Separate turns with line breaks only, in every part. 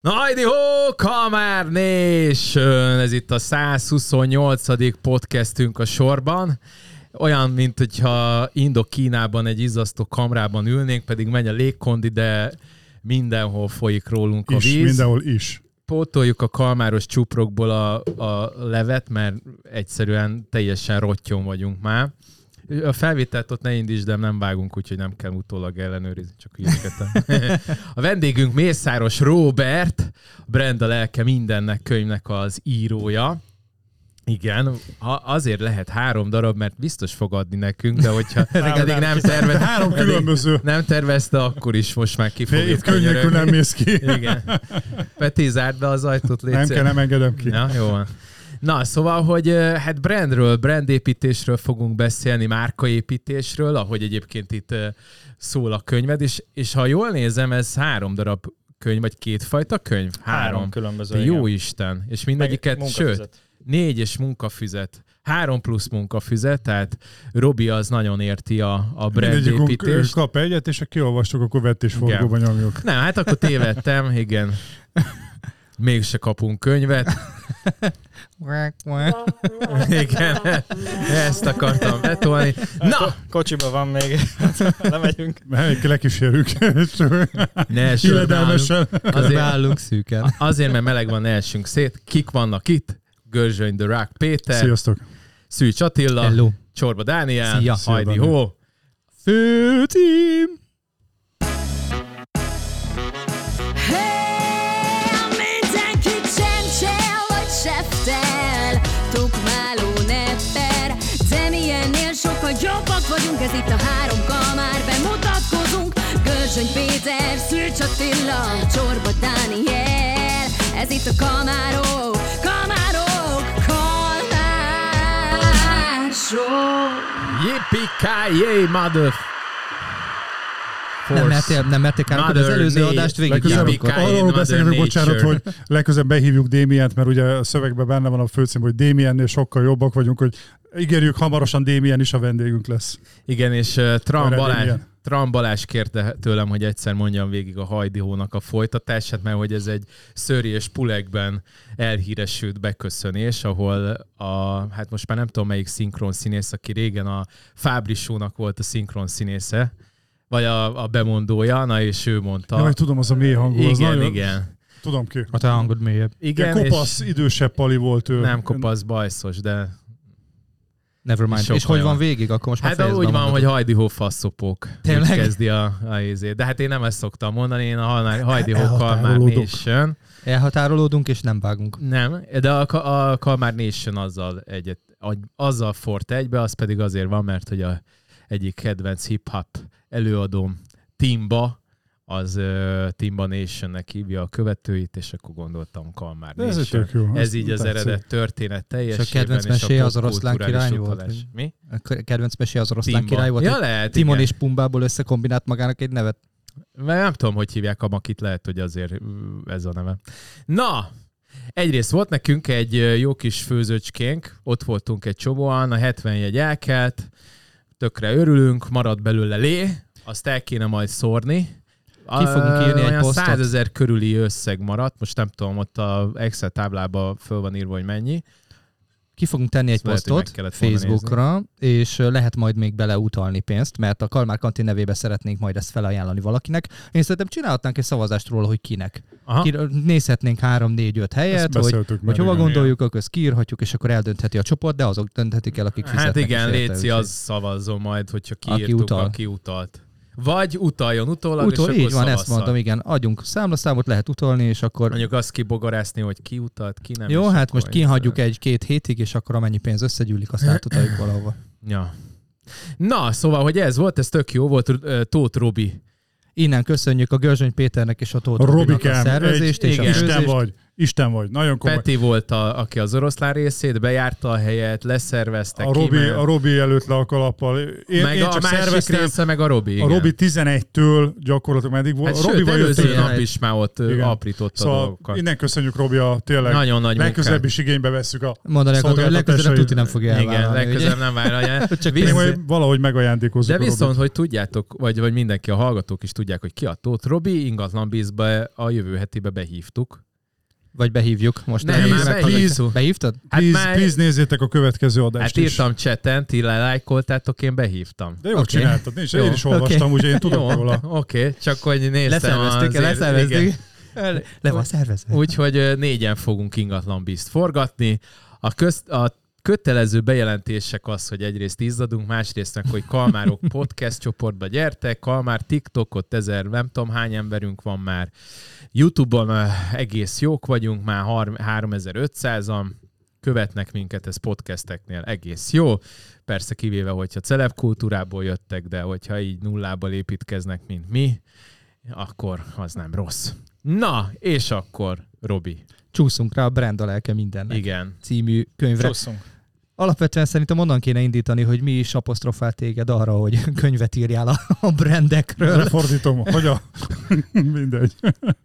Na hajdi ho, Kamár Nation! Ez itt a 128. podcastünk a sorban. Olyan, mint hogyha Indokínában egy izzasztó kamrában ülnénk, pedig megy a légkondi, de mindenhol folyik rólunk a
Is,
víz.
mindenhol is.
Pótoljuk a kalmáros csuprokból a, a levet, mert egyszerűen teljesen rottyon vagyunk már. A felvételt ott ne indítsd, de nem vágunk, úgyhogy nem kell utólag ellenőrizni, csak hülyeskedtem. A vendégünk Mészáros Robert, Brenda lelke mindennek könyvnek az írója. Igen, azért lehet három darab, mert biztos fog adni nekünk, de hogyha eddig nem, tervez,
Három különböző.
nem tervezte, akkor is most már ki fogjuk
Itt könnyekül
könyörögni.
nem mész ki.
Igen. Peti, zárd be az ajtót, légy
Nem kell, nem engedem ki.
Na, jó van. Na, szóval, hogy hát brandről, brandépítésről fogunk beszélni, márkaépítésről, ahogy egyébként itt szól a könyved, és, és ha jól nézem, ez három darab könyv, vagy kétfajta könyv?
Három különböző.
De jó
igen.
Isten. És
Meg
mindegyiket,
munkafüzet.
sőt, négy és munkafüzet. Három plusz munkafüzet, tehát Robi az nagyon érti a, a brandépítést.
kap egyet, és ha kiolvastuk, akkor vetésforgóba nyomjuk.
Nem, hát akkor tévedtem, igen. Mégse kapunk könyvet. Igen, ezt akartam betolni. Na,
Kocsiba van még. Lemegyünk.
Melyik lekísérjük.
ne
Illedelmesen.
Azért,
Beállunk szűken.
azért, mert meleg van, ne essünk szét. Kik vannak itt? Görzsöny The Rock Péter,
Sziasztok.
Szűcs Attila,
Hello.
Csorba Dániel,
Szia.
Hajdi. Hó.
Főcím!
Ez itt a három kamár Bemutatkozunk. Görzsöny Péter, Szűcs Attila Csorba Dániel. Ez itt a kamárok Kamárok Kalmások
Yippee-ki-yay, mother...
Nem mertél, nem mertél káromkodni az előző
Nature.
adást? Végig
Legközelebb arról
Mother
beszélgetünk, bocsánat, hogy legközelebb behívjuk Démient, mert ugye a szövegben benne van a főcím, hogy Démiennél sokkal jobbak vagyunk, hogy ígérjük, hamarosan Démien is a vendégünk lesz.
Igen, és uh, Tram, Balázs. Tram Balázs kérte tőlem, hogy egyszer mondjam végig a Hajdi Hónak a folytatását, mert hogy ez egy Szöri és Pulekben elhíresült beköszönés, ahol a, hát most már nem tudom melyik szinkron színész, aki régen a Fábri Show-nak volt a szinkron színésze, vagy a, a bemondója, na és ő mondta.
Ja, vagy tudom, az a mély hangú. az
igen,
nagyon,
igen.
Tudom ki.
A te hangod mélyebb.
Igen,
Igen, kopasz,
és
idősebb pali volt ő.
nem kopasz, bajszos, de
Nevermind.
Sokkal
És hogy van végig? Akkor most már
Hát úgy
a
van, hogy. Hajdi Hó faszopók.
Tényleg?
Kezdi a, a izét. De hát én nem ezt szoktam mondani, én a Hajdi- Hó Kalmár
Elhatárolódok.
Nation.
Elhatárolódunk és nem vágunk.
Nem, de a, a Kalmár Nation azzal, egyet, azzal fort egybe, az pedig azért van, mert hogy a egyik kedvenc hip-hop előadóm Timba, az uh, Timba Nationnek hívja a követőit, és akkor gondoltam Kalmár
De ez tök jó.
Ez így az
tetszik.
eredet történet teljességben.
kedvenc meséje az oroszlán király volt, vagy?
Mi?
A kedvenc mesé az oroszlán
Timba.
király volt.
Ja, lehet,
Timon
igen.
és Pumbából összekombinált magának egy nevet.
Mert nem tudom, hogy hívják a makit, lehet, hogy azért ez a neve. Na, egyrészt volt nekünk egy jó kis főzőcskénk, ott voltunk egy csomóan, a 70 jegy elkelt, tökre örülünk, marad belőle lé, azt el kéne majd szórni.
Ki fogunk írni egy posztot?
100 ezer körüli összeg maradt, most nem tudom, ott a Excel táblában föl van írva, hogy mennyi.
Ki fogunk tenni egy
Ezt lehet, hogy
posztot Facebookra, és lehet majd még beleutalni pénzt, mert a Kalmár kantin nevébe szeretnénk majd ezt felajánlani valakinek. Én szerintem csinálhatnánk egy szavazást róla, hogy kinek.
Aha.
Ki, nézhetnénk három, négy, öt
Ezt
helyet, hogy, hogy hova
igen.
gondoljuk, akkor ezt kiírhatjuk, és akkor eldöntheti a csoport, de azok dönthetik el, akik fizetnek.
Hát igen, Léci, az szavazzon majd, hogyha
Aki
kiírtuk,
utal.
aki utalt. Vagy utaljon utólag,
Utol,
és
így van, ezt
szavazzal.
mondom, igen. Adjunk számlaszámot, lehet utalni, és akkor...
Mondjuk azt kibogarászni, hogy ki utalt, ki nem.
Jó, hát most kihagyjuk egy-két hétig, és akkor amennyi pénz összegyűlik, azt átutaljuk valahova.
Ja. Na, szóval, hogy ez volt, ez tök jó volt, Tóth Robi.
Innen köszönjük a Görzsöny Péternek és a Tóth Robinak a szervezést
egy,
és a
igen.
Isten
főzést.
vagy. Isten vagy, nagyon komoly.
Peti volt, a, aki az oroszlán részét, bejárta a helyet, leszervezte,
A Robi, a Robi előtt le a kalappal. Én,
meg
én
a
csak
másik
szerveztem.
része meg a Robi.
A
igen.
Robi 11-től gyakorlatilag meddig volt.
Hát
a
sőt, előző nap is már ott
Igen.
Igen. aprította a
Szóval
dolgokat.
innen köszönjük Robi a tényleg
Nagyon nagy
legközelebb is igénybe vesszük a
Mondani akartam, hogy legközelebb tuti nem fogja
Igen,
elvállalni.
legközelebb
ugye?
nem vállalja.
Csak
Visz-
majd valahogy megajándékozzuk
De
a
viszont, hogy tudjátok, vagy, vagy mindenki, a hallgatók is tudják, hogy ki a Tóth Robi, ingatlan bízba a jövő hetibe behívtuk.
Vagy behívjuk most.
Nem,
elég
már
behívtuk.
Behívtad?
Hát
please,
már-
please nézzétek a következő adást
Hát
is.
írtam chaten, ti lelájkoltátok, én behívtam.
De jól
Oké.
okay. csináltad, én is,
Jó,
én is olvastam,
oké.
úgyhogy én tudok
Jó,
róla.
Oké, csak hogy néztem
Leszerveztük,
azért-
leszerveztük.
igen.
Le van szervezve.
Úgyhogy négyen fogunk ingatlan bízt forgatni. A, közt, a kötelező bejelentések az, hogy egyrészt izzadunk, másrészt meg, hogy Kalmárok podcast csoportba gyertek, Kalmár TikTokot ezer, nem tudom hány emberünk van már, Youtube-on ö, egész jók vagyunk, már har- 3500-an, követnek minket, ez podcasteknél egész jó. Persze kivéve, hogyha celeb kultúrából jöttek, de hogyha így nullából építkeznek, mint mi, akkor az nem rossz. Na, és akkor, Robi.
Csúszunk rá a brand a lelke mindennek.
Igen.
című könyvre.
Csúszunk.
Alapvetően szerintem onnan kéne indítani, hogy mi is apostrofál téged arra, hogy könyvet írjál a, a brandekről.
Lefordítom, hogy a... Mindegy.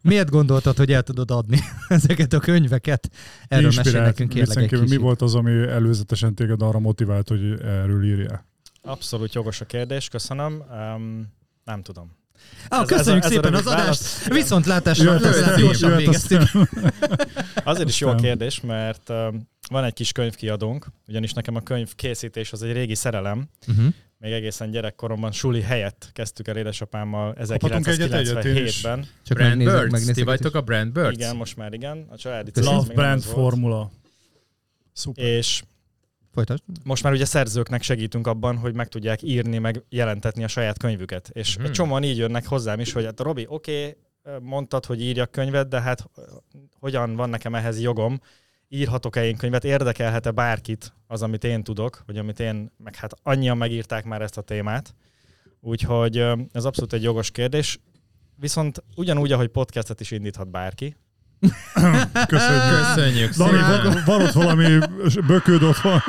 Miért gondoltad, hogy el tudod adni ezeket a könyveket? Erről
Inspirált,
nekünk kérlek egy.
Mi volt az, ami előzetesen téged arra motivált, hogy erről írjál?
Abszolút jogos a kérdés, köszönöm. Um, nem tudom.
Ah,
Ez-
köszönjük
ez a- ez
szépen az adást! Viszontlátásra! Gyorsan végeztük.
Azért is jó a kérdés, mert van egy kis könyvkiadónk, ugyanis nekem a könyv készítés az egy régi szerelem.
Uh-huh.
Még egészen gyerekkoromban suli helyett kezdtük el édesapámmal
Kaphatunk egyet, egyet, én is.
1997-ben.
Csak
Brand
megnézzük,
Birds. Ti vagytok a Brand Birds?
Igen, most már igen. A családi az
Love Brand. Formula. Szuper.
És
Folytasd.
most már ugye szerzőknek segítünk abban, hogy meg tudják írni, meg jelentetni a saját könyvüket. És
Mhm.
egy csomóan így jönnek hozzám is, hogy hát Robi, oké, okay, mondtad, hogy írjak könyvet, de hát hogyan van nekem ehhez jogom? Írhatok-e én könyvet? Érdekelhet-e bárkit az, amit én tudok, vagy amit én, meg hát annyian megírták már ezt a témát. Úgyhogy ez abszolút egy jogos kérdés. Viszont ugyanúgy, ahogy podcastet is indíthat bárki,
Köszönjük.
Köszönjük
Dani, van, van ott valami bököd ott van.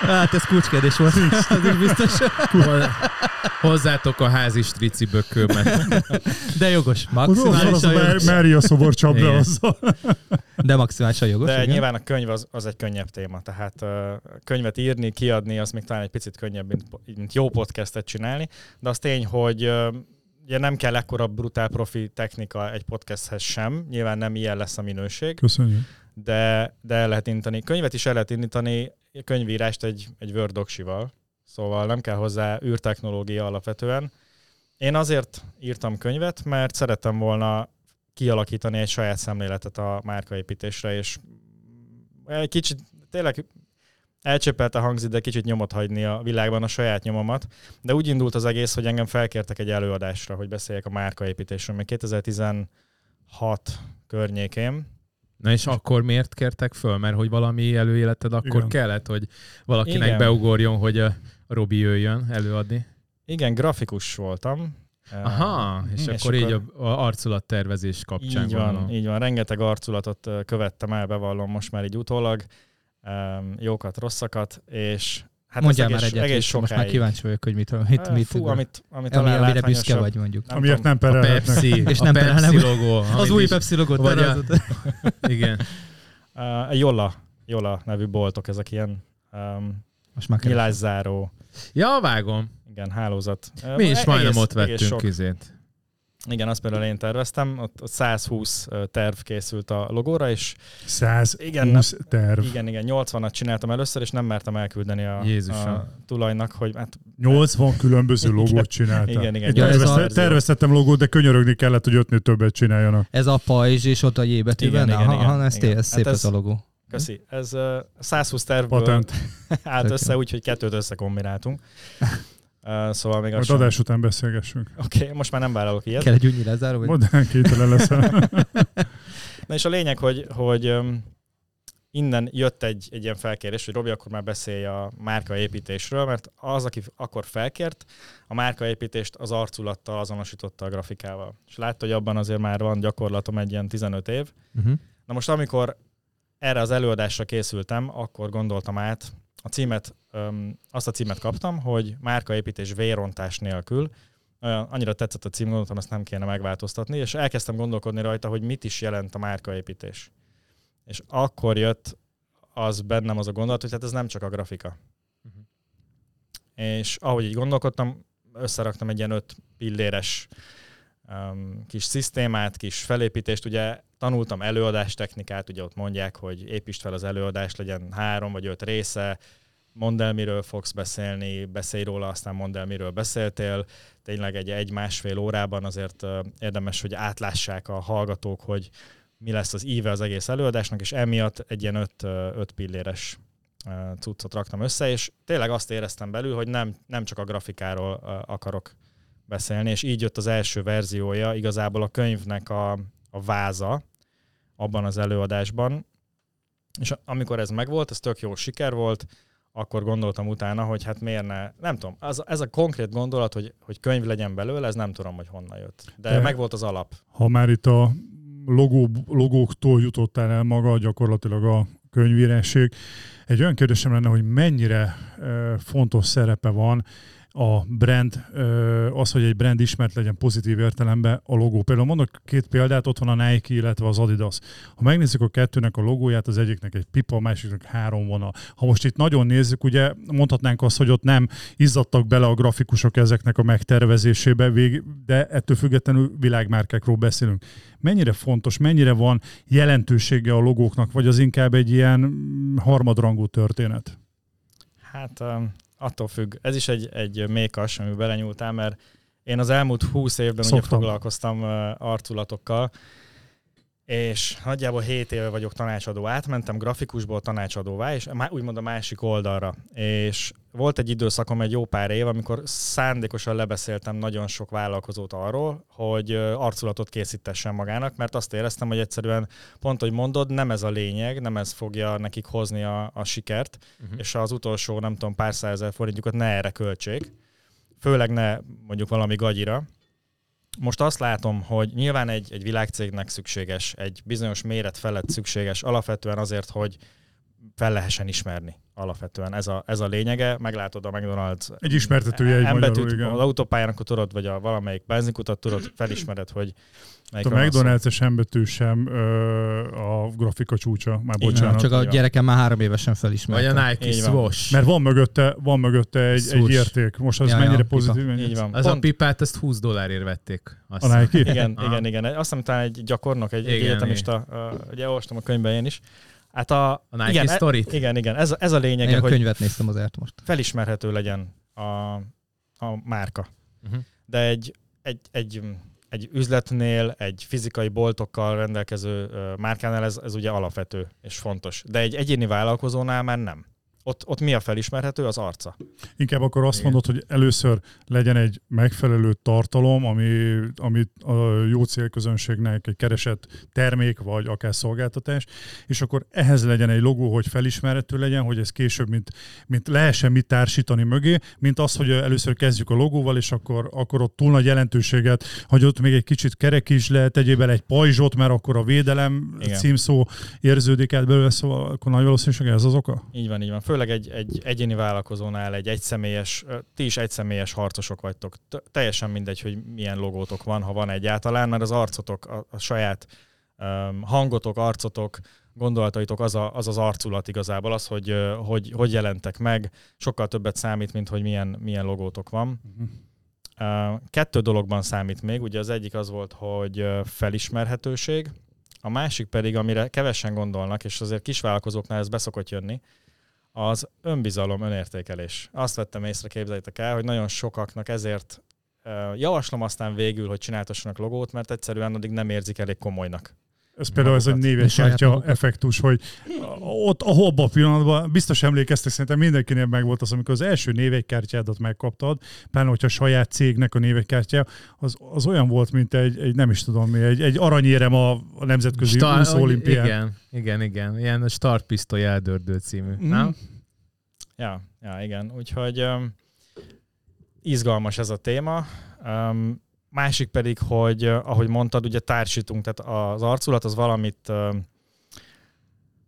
Hát ez kulcskérdés volt. Az is biztos.
Hozzátok a házi strici bökőmet.
De jogos. Maximálisan
a
jogos.
Mária szobor csapda azzal.
De maximálisan jogos.
De
igen.
nyilván a könyv az, az egy könnyebb téma, tehát uh, könyvet írni, kiadni, az még talán egy picit könnyebb, mint, mint jó podcastet csinálni, de az tény, hogy uh, ugye nem kell ekkora brutál profi technika egy podcasthez sem, nyilván nem ilyen lesz a minőség,
Köszönjük.
de, de el lehet indítani. Könyvet is el lehet indítani, könyvírást egy, egy Word doksival, szóval nem kell hozzá űrtechnológia alapvetően. Én azért írtam könyvet, mert szerettem volna kialakítani egy saját szemléletet a márkaépítésre, és egy kicsit tényleg elcsöppelte hangzik, de kicsit nyomot hagyni a világban a saját nyomomat. De úgy indult az egész, hogy engem felkértek egy előadásra, hogy beszéljek a márkaépítésről, még 2016 környékén.
Na és akkor miért kértek föl? Mert hogy valami előéleted akkor
Igen.
kellett, hogy valakinek
Igen.
beugorjon, hogy a Robi jöjjön előadni?
Igen, grafikus voltam.
Aha, és,
és
akkor, így
akkor-
a, a arculattervezés kapcsán
Így van,
gondolom.
így van. Rengeteg arculatot követtem el, bevallom most már így utólag. Um, jókat, rosszakat, és hát
Mondjál már
egész,
egyet,
egész
Viki, most már
sokáig.
kíváncsi vagyok, hogy mit, mit, mit
Fú, amit, amit
ami, amire büszke vagy mondjuk.
Nem
Amiért nem
A
perelhetnek.
Pepsi,
És
a
nem
Pepsi
perelem.
logó.
Az új Pepsi logót
vagy a-. Igen.
Uh, a Jolla, Jolla nevű boltok, ezek ilyen um,
Most már
nyilászáró,
Ja, vágom.
igen, hálózat.
Mi is majdnem ott vettünk
sok.
izét.
Igen, azt például én terveztem, ott, ott 120 ö, terv készült a logóra, és
120
Igen,
terv.
igen, igen, 80-at csináltam először, és nem mertem elküldeni a,
Jézusom.
a tulajnak, hogy hát
80 különböző logót csináltál.
igen, igen.
Ja, ez a-
Tervezte, terveztettem logót, de könyörögni kellett, hogy ötnél többet csináljanak.
Ez a pajzs és ott a J betűben?
Igen, igen,
ha,
igen,
ha, ez,
igen.
ez szép
Hát
ez
ez-
a logó.
Köszi. Ez uh, 120 tervből
Patent.
állt
Tök
össze, úgyhogy kettőt összekombináltunk. Uh, szóval még
Majd
sem-
adás után beszélgessünk.
Oké, okay, most már nem vállalok ilyet.
Kell egy úgy lezáró, vagy?
Mondd el, kételen leszel.
Na és a lényeg, hogy, hogy um, innen jött egy, egy ilyen felkérés, hogy Robi akkor már beszélj a márkaépítésről, mert az, aki akkor felkért, a márkaépítést az arculattal azonosította a grafikával. És látta, hogy abban azért már van gyakorlatom egy ilyen 15 év,
Uh-huh.
Na most amikor erre az előadásra készültem, akkor gondoltam át, a címet, öm, azt a címet kaptam, hogy márkaépítés vérontás nélkül. Olyan, annyira tetszett a cím, gondoltam, ezt nem kéne megváltoztatni, és elkezdtem gondolkodni rajta, hogy mit is jelent a márkaépítés. És akkor jött az bennem az a gondolat, hogy hát ez nem csak a grafika. Uh-huh. És ahogy így gondolkodtam, összeraktam egy ilyen öt pilléres um, kis szisztémát, kis felépítést. Ugye tanultam előadás technikát, ugye ott mondják, hogy építsd fel az előadást, legyen három vagy öt része, mondd el, miről fogsz beszélni, beszélj róla, aztán mondd el, miről beszéltél. Tényleg egy egy-másfél órában azért érdemes, hogy átlássák a hallgatók, hogy mi lesz az íve az egész előadásnak, és emiatt egy ilyen öt, öt pilléres cuccot raktam össze, és tényleg azt éreztem belül, hogy nem, nem csak a grafikáról akarok beszélni, és így jött az első verziója, igazából a könyvnek a, a váza abban az előadásban, és amikor ez megvolt, ez tök jó siker volt, akkor gondoltam utána, hogy hát miért ne, nem tudom, az, ez a konkrét gondolat, hogy, hogy könyv legyen belőle, ez nem tudom, hogy honnan jött. De, De megvolt az alap.
Ha már itt a logó, logóktól jutottál el maga gyakorlatilag a könyvírásség. Egy olyan kérdésem lenne, hogy mennyire fontos szerepe van a brand, az, hogy egy brand ismert legyen pozitív értelemben a logó. Például mondok két példát, ott van a Nike, illetve az Adidas. Ha megnézzük a kettőnek a logóját, az egyiknek egy pipa, a másiknak három vonal. Ha most itt nagyon nézzük, ugye mondhatnánk azt, hogy ott nem izzadtak bele a grafikusok ezeknek a megtervezésébe, de ettől függetlenül világmárkákról beszélünk. Mennyire fontos, mennyire van jelentősége a logóknak, vagy az inkább egy ilyen harmadrangú történet?
Hát attól függ. Ez is egy, egy mékas, amiben belenyúltál, mert én az elmúlt húsz évben Szoktam. ugye foglalkoztam arculatokkal, és nagyjából 7 éve vagyok tanácsadó. Átmentem grafikusból tanácsadóvá, és úgymond a másik oldalra. És volt egy időszakom, egy jó pár év, amikor szándékosan lebeszéltem nagyon sok vállalkozót arról, hogy arculatot készítessen magának, mert azt éreztem, hogy egyszerűen pont, hogy mondod, nem ez a lényeg, nem ez fogja nekik hozni a, a sikert, uh-huh. és az utolsó, nem tudom, pár százezer forintjukat ne erre költsék, főleg ne mondjuk valami gagyira, most azt látom, hogy nyilván egy, egy világcégnek szükséges, egy bizonyos méret felett szükséges, alapvetően azért, hogy fel lehessen ismerni alapvetően. Ez a, ez a lényege, meglátod a McDonald's
egy ismertetője egy
embert igen. Az autópályán, akkor tudod, vagy a valamelyik benzinkutat tudod, felismered, hogy
a McDonald's-es embetű sem ö, a grafika csúcsa, már bocsánat.
csak a gyerekem már három évesen felismerte.
Vagy a Nike Swoosh.
Mert van mögötte, van mögötte egy, egy érték. Most az ja, mennyire ja, pozitív? Mennyire?
Így van. Az Pont... a pipát, ezt 20 dollárért vették.
Azt a Nike?
Igen, igen, igen. Azt hiszem talán egy gyakornok, egy, egy egyetemista, ugye olvastam a könyvben én is, Hát a,
a Nike igen, Story-t?
Igen, igen, ez, ez a lényeg,
Én a könyvet néztem azért most.
Felismerhető legyen a, a márka. Uh-huh. De egy, egy, egy, egy üzletnél, egy fizikai boltokkal rendelkező márkánál ez, ez ugye alapvető és fontos. De egy egyéni vállalkozónál már nem ott, ott mi a felismerhető? Az arca.
Inkább akkor azt Igen. mondod, hogy először legyen egy megfelelő tartalom, ami, ami a jó célközönségnek egy keresett termék, vagy akár szolgáltatás, és akkor ehhez legyen egy logó, hogy felismerhető legyen, hogy ez később mint, mint lehessen mit társítani mögé, mint az, hogy először kezdjük a logóval, és akkor, akkor ott túl nagy jelentőséget, hogy ott még egy kicsit kerek is lehet, egyébben egy pajzsot, mert akkor a védelem Igen. címszó érződik át belőle, szóval akkor nagy valószínűség ez az oka?
Így van, így van. Föl főleg egy, egy egyéni vállalkozónál, egy egyszemélyes, ti is egyszemélyes harcosok vagytok. Teljesen mindegy, hogy milyen logótok van, ha van egyáltalán, mert az arcotok, a, a saját um, hangotok, arcotok, gondolataitok az, a, az az arculat igazából, az, hogy, hogy hogy jelentek meg, sokkal többet számít, mint hogy milyen, milyen logótok van. Uh, kettő dologban számít még, ugye az egyik az volt, hogy felismerhetőség, a másik pedig, amire kevesen gondolnak, és azért kisvállalkozóknál ez beszokott jönni, az önbizalom, önértékelés. Azt vettem észre, képzeljétek el, hogy nagyon sokaknak ezért javaslom aztán végül, hogy csináltassanak logót, mert egyszerűen addig nem érzik elég komolynak.
Ez például ez egy néves kártya effektus, hogy ott, ahol abban a pillanatban biztos emlékeztek, szerintem mindenkinél megvolt az, amikor az első névegykártyádat megkaptad, pláne hogyha a saját cégnek a névegykártya, az, az olyan volt, mint egy, egy nem is tudom mi, egy, egy aranyérem a, a nemzetközi Star, úszó olimpián.
Igen, igen, igen. Ilyen startpisztoly eldördő című, mm. nem?
Ja, ja, igen. Úgyhogy um, izgalmas ez a téma. Um, Másik pedig, hogy ahogy mondtad, ugye társítunk, tehát az arculat az valamit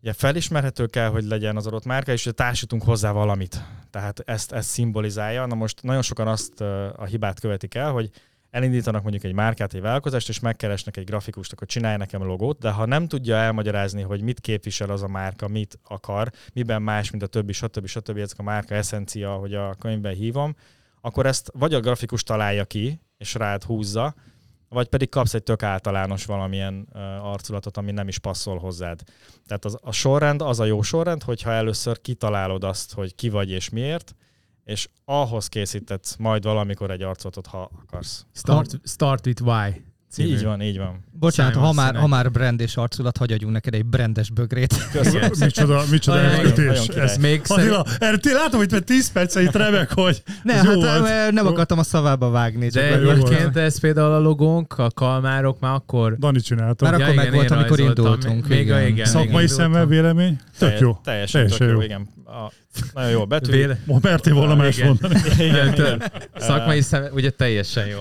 ugye felismerhető kell, hogy legyen az adott márka, és ugye társítunk hozzá valamit. Tehát ezt, ezt szimbolizálja. Na most nagyon sokan azt a hibát követik el, hogy elindítanak mondjuk egy márkát, egy vállalkozást, és megkeresnek egy grafikust, akkor csinálj nekem logót, de ha nem tudja elmagyarázni, hogy mit képvisel az a márka, mit akar, miben más, mint a többi, stb. stb. ezek a márka eszencia, hogy a könyvben hívom, akkor ezt vagy a grafikus találja ki, és rád húzza, vagy pedig kapsz egy tök általános valamilyen uh, arculatot, ami nem is passzol hozzád. Tehát az, a sorrend az a jó sorrend, hogyha először kitalálod azt, hogy ki vagy és miért, és ahhoz készítetsz majd valamikor egy arculatot, ha akarsz.
Start, start with why. Című.
Így van, így van.
Bocsánat,
Simon
ha már, ha már brand és arculat, hagyjunk neked egy brandes bögrét.
Köszönöm.
Micsoda, micsoda
Nagyon-
elkötés. Ez,
Még
Attila, erre ti látom, hogy te 10 perceit remek, hogy
Ne, hát
volt.
nem akartam a szavába vágni. Csak
De
volt.
egyébként ez például a logónk, a kalmárok már akkor...
Dani csinálta.
Már akkor
igen,
megvolt,
én
amikor indultunk,
Még,
igen.
igen.
Szakmai
igen,
szemmel vélemény? Tök jó.
Teljesen,
Teljesen
tök jó,
jó.
igen. Nagyon jó betű.
Véle...
Ma mertél volna más
Igen.
mondani.
igen, igen.
Szakmai szem, ugye teljesen jó.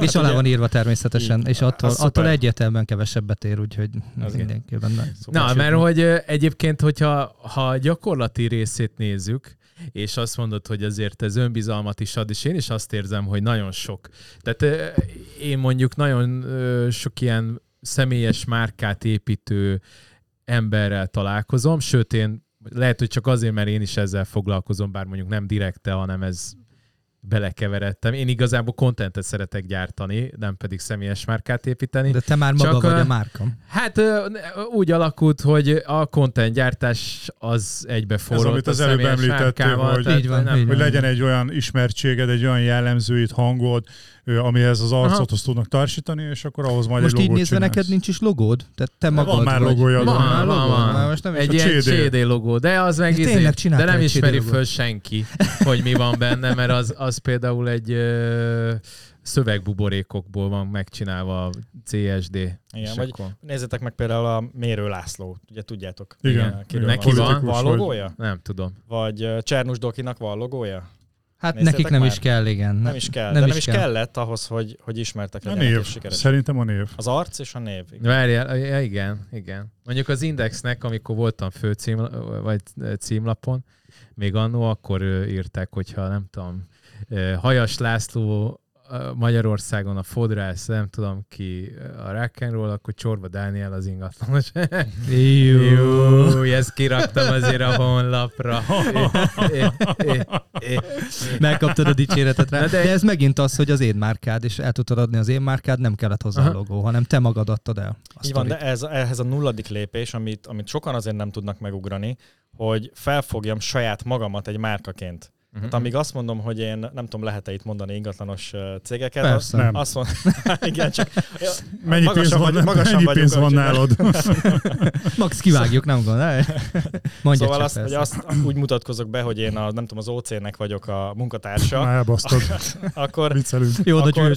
És alá van írva természetesen, és attól, attól egyértelműen kevesebbet ér, úgyhogy
Az
mindenképpen.
Na, mert hogy egyébként, hogyha ha a gyakorlati részét nézzük, és azt mondod, hogy azért ez önbizalmat is ad, és én is azt érzem, hogy nagyon sok. Tehát én mondjuk nagyon sok ilyen személyes márkát építő emberrel találkozom, sőt én lehet, hogy csak azért, mert én is ezzel foglalkozom, bár mondjuk nem direkte, hanem ez belekeveredtem. Én igazából kontentet szeretek gyártani, nem pedig személyes márkát építeni.
De te már maga
Csak,
vagy a márka.
Hát úgy alakult, hogy a content gyártás az egybe forrott
amit az előbb említettél, hogy-
Így van,
nem,
így
Hogy
van.
legyen egy olyan ismertséged, egy olyan jellemzőid, hangod, amihez az arcothoz tudnak társítani, és akkor ahhoz majd
Most
egy
így
logót
nézve
csinálsz.
neked nincs is logód? Tehát te
Van
magad
már
vagy.
logója,
Van,
Van,
van, van.
Már most nem
Egy ilyen
CD.
CD logó, de az meg izé,
tényleg
de nem ismeri föl senki, hogy mi van benne, mert az, az például egy ö, szövegbuborékokból van megcsinálva a CSD.
Igen, vagy
akkor-
nézzétek meg például a Mérő László, ugye tudjátok.
Igen.
kiről
Neki
van.
van.
Van
Vagy-
logója?
Nem tudom.
Vagy Csernus Dokinak van logója?
Hát
Néztétek
nekik nem
már?
is kell, igen.
Nem is kell,
nem
de nem
is
is
kell.
kellett ahhoz, hogy, hogy ismertek
A
legyenek
név.
és sikeresek.
Szerintem a név.
Az arc és a név. igen.
Várjál, ja, igen, igen. Mondjuk az Indexnek, amikor voltam főcím, vagy címlapon, még annó, akkor írták, hogyha nem tudom, Hajas László Magyarországon a fodrász, nem tudom ki a rock'n'roll, akkor Csorba Dániel az ingatlanos. Jó, ezt kiraktam azért a honlapra.
Megkaptad a dicséretet rá. De,
de-
ez megint az, hogy az én márkád, és el tudtad adni az én márkád, nem kellett hozzá a logó, hanem te magad adtad el.
Így van, de ez, ehhez a nulladik lépés, amit, amit sokan azért nem tudnak megugrani, hogy felfogjam saját magamat egy márkaként.
Mhm.
Hát amíg azt mondom, hogy én nem tudom, lehet-e itt mondani ingatlanos cégeket,
Persze.
Nem.
azt mondom, igen, csak
Mennyi pénz
magasan
van,
vagy- magasan
mennyi
vagyunk,
pénz van nálad?
Max kivágjuk, nem gondolj. Mondja
szóval azt, hogy azt úgy mutatkozok be, hogy én a, nem tudom, az OC-nek vagyok a munkatársa,
Már elbasztod.
akkor,
Viccelünk.
Jó, de
akkor-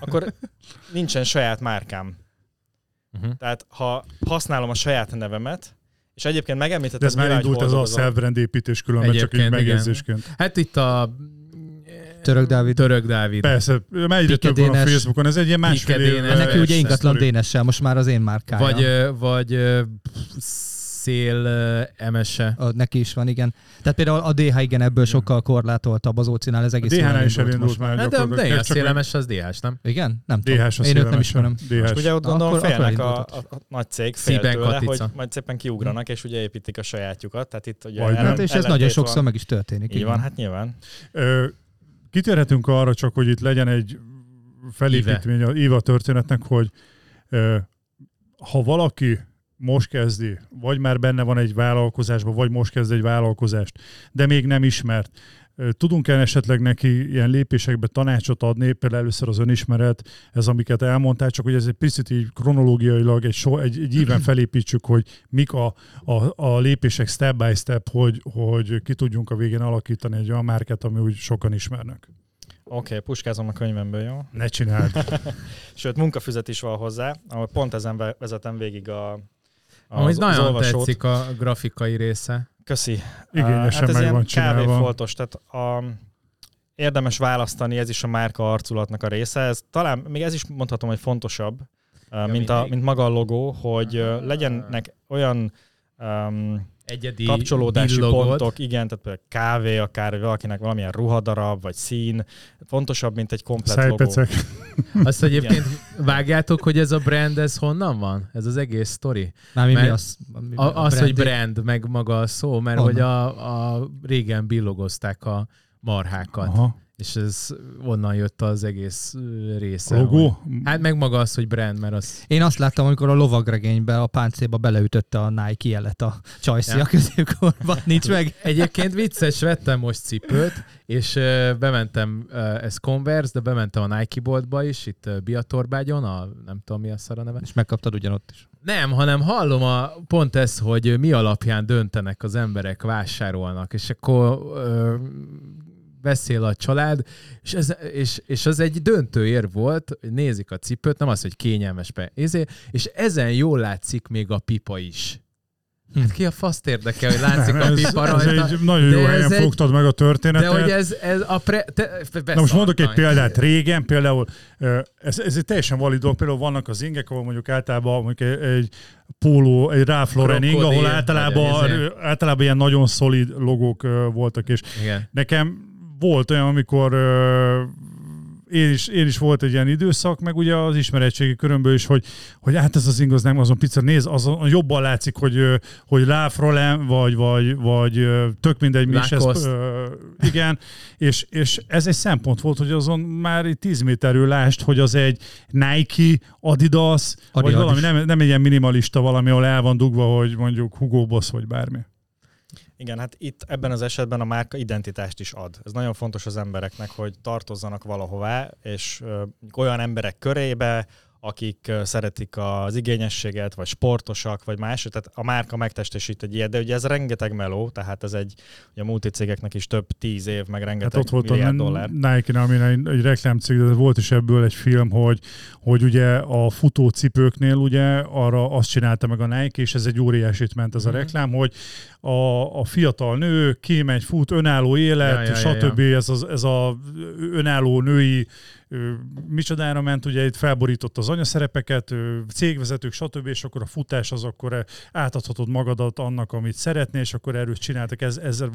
akkor nincsen saját márkám.
Mhm.
Tehát ha használom a saját nevemet, és egyébként
De
megemlítettem,
ez már indult ez a self-brand építés különben, csak így
Egyébként, igen.
megjegyzésként.
Hát itt a
Török Dávid.
Török Dávid.
Persze, már egyre több van a. Facebookon, ez egy ilyen másfél éve.
Neki ugye ingatlan. Dénessel, most már az én márkája.
Vagy, vagy szél ö, emese.
A, neki is van, igen. Tehát például a DH igen ebből sokkal korlátoltabb az ócinál, ez
A
egész jól
DH-nál is
elindult
már
Hát de,
gyakorlatilag.
de a
Csak
szél
meg-
emes az DH-s, nem?
Igen? Nem tudom.
DH-s a
Én őt nem ismerem.
DH-s.
Ugye ott gondolom
Akkor- akkor
félnek a, a, a, nagy cég fél tőle, hogy majd szépen kiugranak, és ugye építik a sajátjukat. Tehát itt ugye ellen-
Hát és ez nagyon sokszor meg is történik.
Így
igen.
van, hát nyilván.
Kitérhetünk arra csak, hogy itt legyen egy felépítmény a íva történetnek, hogy ha valaki most kezdi, vagy már benne van egy vállalkozásban, vagy most kezd egy vállalkozást, de még nem ismert, tudunk-e esetleg neki ilyen lépésekbe tanácsot adni, például először az önismeret, ez amiket elmondtál, csak hogy ez egy picit így kronológiailag egy, so, egy, egy íven felépítsük, hogy mik a, a, a lépések step by step, hogy, hogy ki tudjunk a végén alakítani egy olyan márkát, ami úgy sokan ismernek.
Oké, okay, puskázom a könyvemből, jó?
Ne csináld.
Sőt, munkafüzet is van hozzá, ahol pont ezen ve- vezetem végig a, a
Amúgy
az, az
nagyon
olvasót.
tetszik a grafikai része.
Köszi.
Igényesen
hát ez
meg
ilyen
van
kb.
csinálva.
foltos, tehát a, érdemes választani, ez is a márka arculatnak a része. Ez talán, még ez is mondhatom, hogy fontosabb, ja, mint, a, mint maga a logó, hogy legyenek olyan um,
Egyedi
kapcsolódási
billogod.
pontok, igen, tehát például kávé, akár valakinek valamilyen ruhadarab, vagy szín, fontosabb, mint egy komplet logó.
Szájpecek.
Azt egyébként vágjátok, hogy ez a brand, ez honnan van? Ez az egész sztori?
Már mi, mi
Mert
az? Mi,
A, az, hogy brand, meg maga a szó, mert
Honnan?
hogy a, a régen billogozták a marhákat,
Aha.
És ez onnan jött az egész része.
A logó?
hogy- Hát meg maga az, hogy brand, mert az...
Én azt láttam, amikor a lovagregénybe a páncéba beleütötte a Nike jelet a Csajci
Ja.
a középkorban. Nincs meg.
Egyébként vicces, vettem most cipőt, és bementem, ez Converse, de bementem a Nike boltba is, itt Biatorbágyon, a nem tudom mi a szar a neve.
És megkaptad ugyanott is.
Nem, hanem hallom a, pont ez, hogy mi alapján döntenek az emberek, vásárolnak, és akkor ö, beszél a család, és, ez, és, és az egy döntő ér volt, hogy nézik a cipőt, nem az, hogy kényelmes be, ezért, és ezen jól látszik még a pipa is. Hát ki a faszt érdekel, hogy látszik
Nem,
a
ez,
pipa
ez
rajta?
egy nagyon jó
ez
helyen
egy-
fogtad meg a történetet.
De hogy ez, ez a pre... Te,
Na most mondok egy példát. Régen például, ez, ez egy teljesen valid dolog, például vannak az ingek, ahol mondjuk általában mondjuk egy, egy póló, egy Ralph Lauren ing, ahol általában,
izé.
általában ilyen nagyon szolid logók voltak, és
Igen.
nekem volt olyan, amikor ö, én is, én is volt egy ilyen időszak, meg ugye az ismeretségi körömből is, hogy, hogy hát ez az ing az nem azon pica, néz, azon jobban látszik, hogy, hogy Lauren, vagy, vagy, vagy tök mindegy, mi is ez, igen, és, és ez egy szempont volt, hogy azon már egy 10 méterről lást, hogy az egy Nike, Adidas, vagy
Adidas.
valami, nem, nem egy ilyen minimalista valami, ahol el van dugva, hogy mondjuk Hugo Boss, vagy bármi.
Igen, hát itt ebben az esetben a márka identitást is ad. Ez nagyon fontos az embereknek, hogy tartozzanak valahová, és ö, olyan emberek körébe, akik szeretik az igényességet, vagy sportosak, vagy más. Tehát a márka megtestesít egy ilyet, de ugye ez rengeteg meló, tehát ez egy, ugye a multicégeknek is több tíz év, meg
Hát
rengeteg
ott volt
milliárd dollár.
Nike-nál, ami egy, egy reklámcég, de volt is ebből egy film, hogy, hogy ugye a futócipőknél ugye arra azt csinálta meg a Nike, és ez egy óriásit ment ez a
Mhm.
reklám, hogy a, a fiatal nő kimegy, fut, önálló élet,
Ja, ja, ja,
stb. Ez, az, ez a önálló női ö, micsodára ment, ugye itt felborított az anyaszerepeket, ö, cégvezetők, stb., és akkor a futás az akkor átadhatod magadat annak, amit szeretnél, és akkor erről csináltak, ez, ezzel,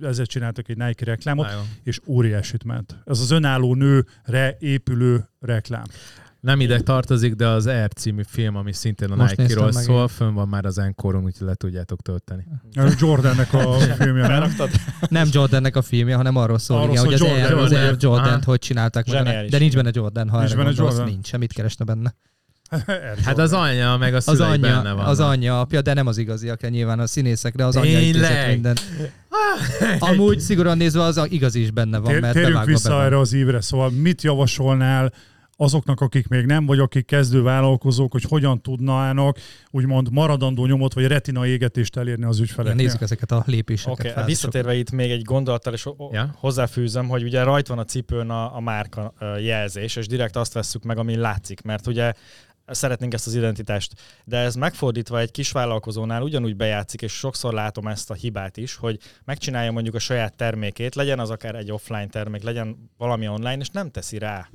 ezzel csináltak egy Nike reklámot,
Na jó.
és óriásit ment. Ez az önálló nőre épülő reklám.
Nem ide tartozik, de az Air című film, ami szintén a
Most
Nike-ról szól,
én.
fönn van már az Encoron, úgyhogy le tudjátok tölteni.
Jordannek a filmje, nem?
Nem Jordannek a filmje, hanem arról szól,
Arról
igen,
szól,
hogy az
Jordan,
Air, az
Jordan.
Air Jordan-t hogy csinálták meg.
Zseniális.
De nincs benne Jordan, ha
Nincs benne Jordan?
nincs. Semmit keresne benne.
Air
Hát az anyja, meg a
Az
szülei benne
anyja,
van.
az anyja, apja, de nem az igaziak nyilván a színészek, de az anyja intézett minden. Amúgy szigorúan nézve az igazi is benne van, mert
Térjünk vissza erre az évre, szóval mit javasolnál azoknak, akik még nem, vagy akik kezdő vállalkozók, hogy hogyan tudnának úgymond maradandó nyomot, vagy retina égetést elérni az ügyfeleknél?
nézzük ezeket a lépéseket.
Oké, okay,
fázisokat.
visszatérve itt még egy gondolattal, és
Ja.
hozzáfűzöm, hogy ugye rajt van a cipőn a, a márka jelzés, és direkt azt vesszük meg, ami látszik, mert ugye szeretnénk ezt az identitást. De ez megfordítva egy kisvállalkozónál ugyanúgy bejátszik, és sokszor látom ezt a hibát is, hogy megcsinálja mondjuk a saját termékét, legyen az akár egy offline termék, legyen valami online, és nem teszi rá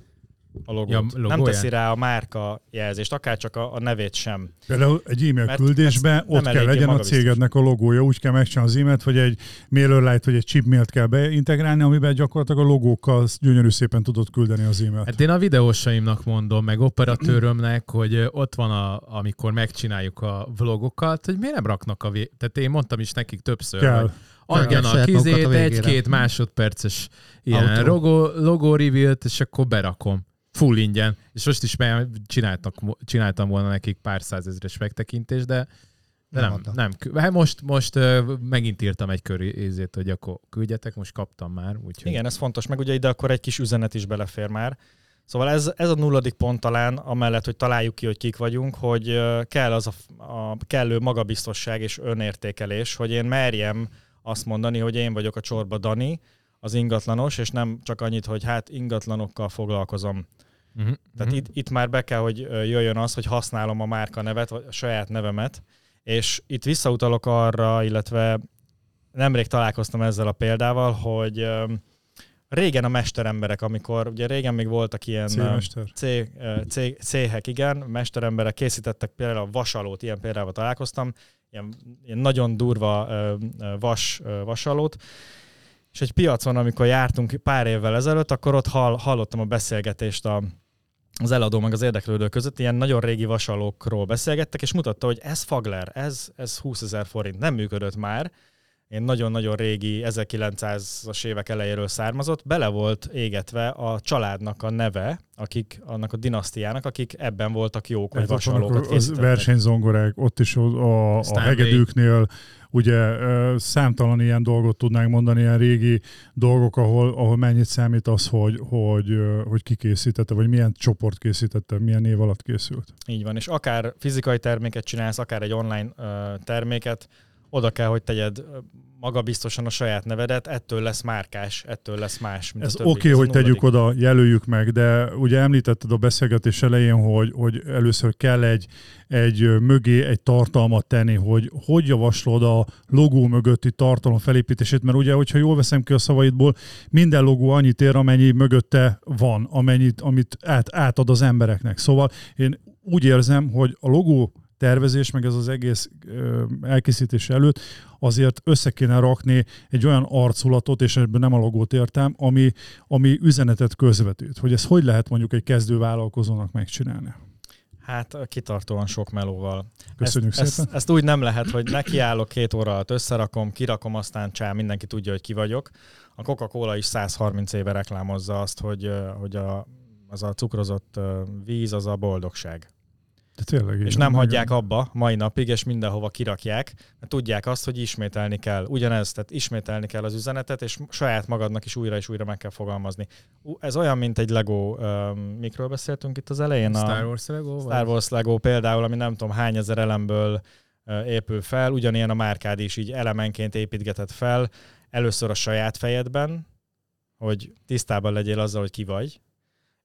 a logót.
Ja,
nem teszi rá a márka jelzést, akár csak a, a nevét sem.
Például egy e-mail
Mert
küldésben ott kell legyen a cégednek a logója, úgy kell megcsinálni az e-mailt, hogy egy MailerLite vagy egy chipmailt kell beintegrálni, amiben gyakorlatilag a logókkal gyönyörű szépen tudod küldeni az e-mailt.
Hát én a videósaimnak mondom, meg operatőrömnek, hogy ott van, a, amikor megcsináljuk a vlogokat, hogy miért nem raknak a vé... Tehát én mondtam is nekik többször,
kell.
hogy adjanak izét, egy-két másodperces ilyen logo, logo reveal-t, és akkor berakom. Full ingyen. És most is csináltak, csináltam volna nekik pár százezres megtekintést, de de
Nem
nem, nem. Hát most, most megint írtam egy kör ízét, hogy akkor küldjetek, most kaptam már. Úgyhogy
Igen, ez fontos, meg ugye ide akkor egy kis üzenet is belefér már. Szóval ez, ez a nulladik pont talán, amellett, hogy találjuk ki, hogy kik vagyunk, hogy kell az a, a kellő magabiztosság és önértékelés, hogy én merjem azt mondani, hogy én vagyok a csorba Dani, az ingatlanos, és nem csak annyit, hogy hát ingatlanokkal foglalkozom.
Uh-huh.
Tehát itt, itt már be kell, hogy jöjjön az, hogy használom a márka nevet, vagy a saját nevemet, és itt visszautalok arra, illetve nemrég találkoztam ezzel a példával, hogy régen a mesteremberek, amikor ugye régen még voltak ilyen céhek, igen, mesteremberek készítettek például a vasalót, ilyen példával találkoztam, ilyen, ilyen nagyon durva vas, vasalót, és egy piacon, amikor jártunk pár évvel ezelőtt, akkor ott hall, hallottam a beszélgetést a, az eladó meg az érdeklődő között, ilyen nagyon régi vasalókról beszélgettek, és mutatta, hogy ez Fagler, ez, ez 20 ezer forint, nem működött már, én nagyon-nagyon régi, 1900-as évek elejéről származott, bele volt égetve a családnak a neve, akik annak a dinasztiának, akik ebben voltak jók,
vannak
vasalókat
az versenyzongorák, ott is a, a, a hegedűknél, ugye számtalan ilyen dolgot tudnánk mondani, ilyen régi dolgok, ahol, ahol mennyit számít az, hogy, hogy, hogy ki készítette, vagy milyen csoport készítette, milyen név alatt készült.
Így van, és akár fizikai terméket csinálsz, akár egy online terméket, oda kell, hogy tegyed magabiztosan a saját nevedet, ettől lesz márkás, ettől lesz más, mint
Ez oké, okay,
Ez
hogy tegyük oda, jelöljük meg, de ugye említetted a beszélgetés elején, hogy, hogy először kell egy, egy mögé egy tartalmat tenni, hogy hogy javaslod a logó mögötti tartalom felépítését, mert ugye, hogyha jól veszem ki a szavaidból, minden logó annyit ér, amennyi mögötte van, amennyit, amit át, átad az embereknek. Szóval én úgy érzem, hogy a logó tervezés, meg ez az egész elkészítés előtt azért össze kéne rakni egy olyan arculatot, és ebben nem a logót értem, ami, ami üzenetet közvetít. Hogy ez hogy lehet mondjuk egy kezdő vállalkozónak megcsinálni.
Hát kitartóan sok melóval.
Köszönjük
ezt,
szépen.
Ezt, ezt úgy nem lehet, hogy nekiállok két óra alatt, összerakom, kirakom, aztán csá, mindenki tudja, hogy ki vagyok. A Coca-Cola is 130 éve reklámozza azt, hogy, hogy a, az a cukrozott víz az a boldogság.
De tényleg
És nem
igen.
hagyják abba mai napig, és mindenhova kirakják, mert tudják azt, hogy ismételni kell. Ugyanez, tehát ismételni kell az üzenetet, és saját magadnak is újra és újra meg kell fogalmazni. Ez olyan, mint egy Lego, um, mikről beszéltünk itt az elején?
Star
a
Wars Lego?
Star Wars Lego például, ami nem tudom hány ezer elemből épül fel, ugyanilyen a márkád is így elemenként építgeted fel, először a saját fejedben, hogy tisztában legyél azzal, hogy ki vagy,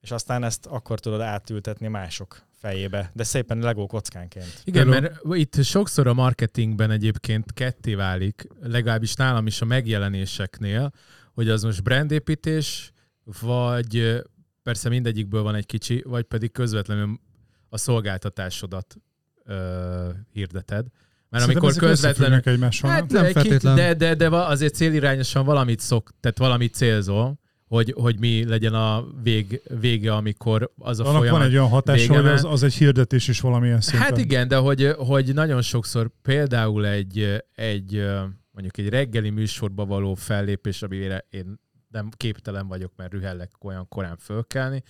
és aztán ezt akkor tudod átültetni mások fejébe, de szépen Lego kockánként.
Igen, mert itt sokszor a marketingben egyébként ketté válik, legalábbis nálam is a megjelenéseknél, hogy az most brandépítés, vagy persze mindegyikből van egy kicsi, vagy pedig közvetlenül a szolgáltatásodat ö, hirdeted. Mert
Szerintem
amikor közvetlenül... Hát
nem?
Egy
feltétlen.
de, de, de va- azért célirányosan valamit szok, tehát valamit célzol, hogy, hogy mi legyen a vég, vége, amikor az a
Annak
folyamat...
van egy olyan hatása,
vége
hogy az, az egy hirdetés is valamilyen szinten.
Hát igen, de hogy, hogy nagyon sokszor például egy, egy mondjuk egy reggeli műsorba való fellépés, amire én nem képtelen vagyok, mert rühellek olyan korán fölkelni,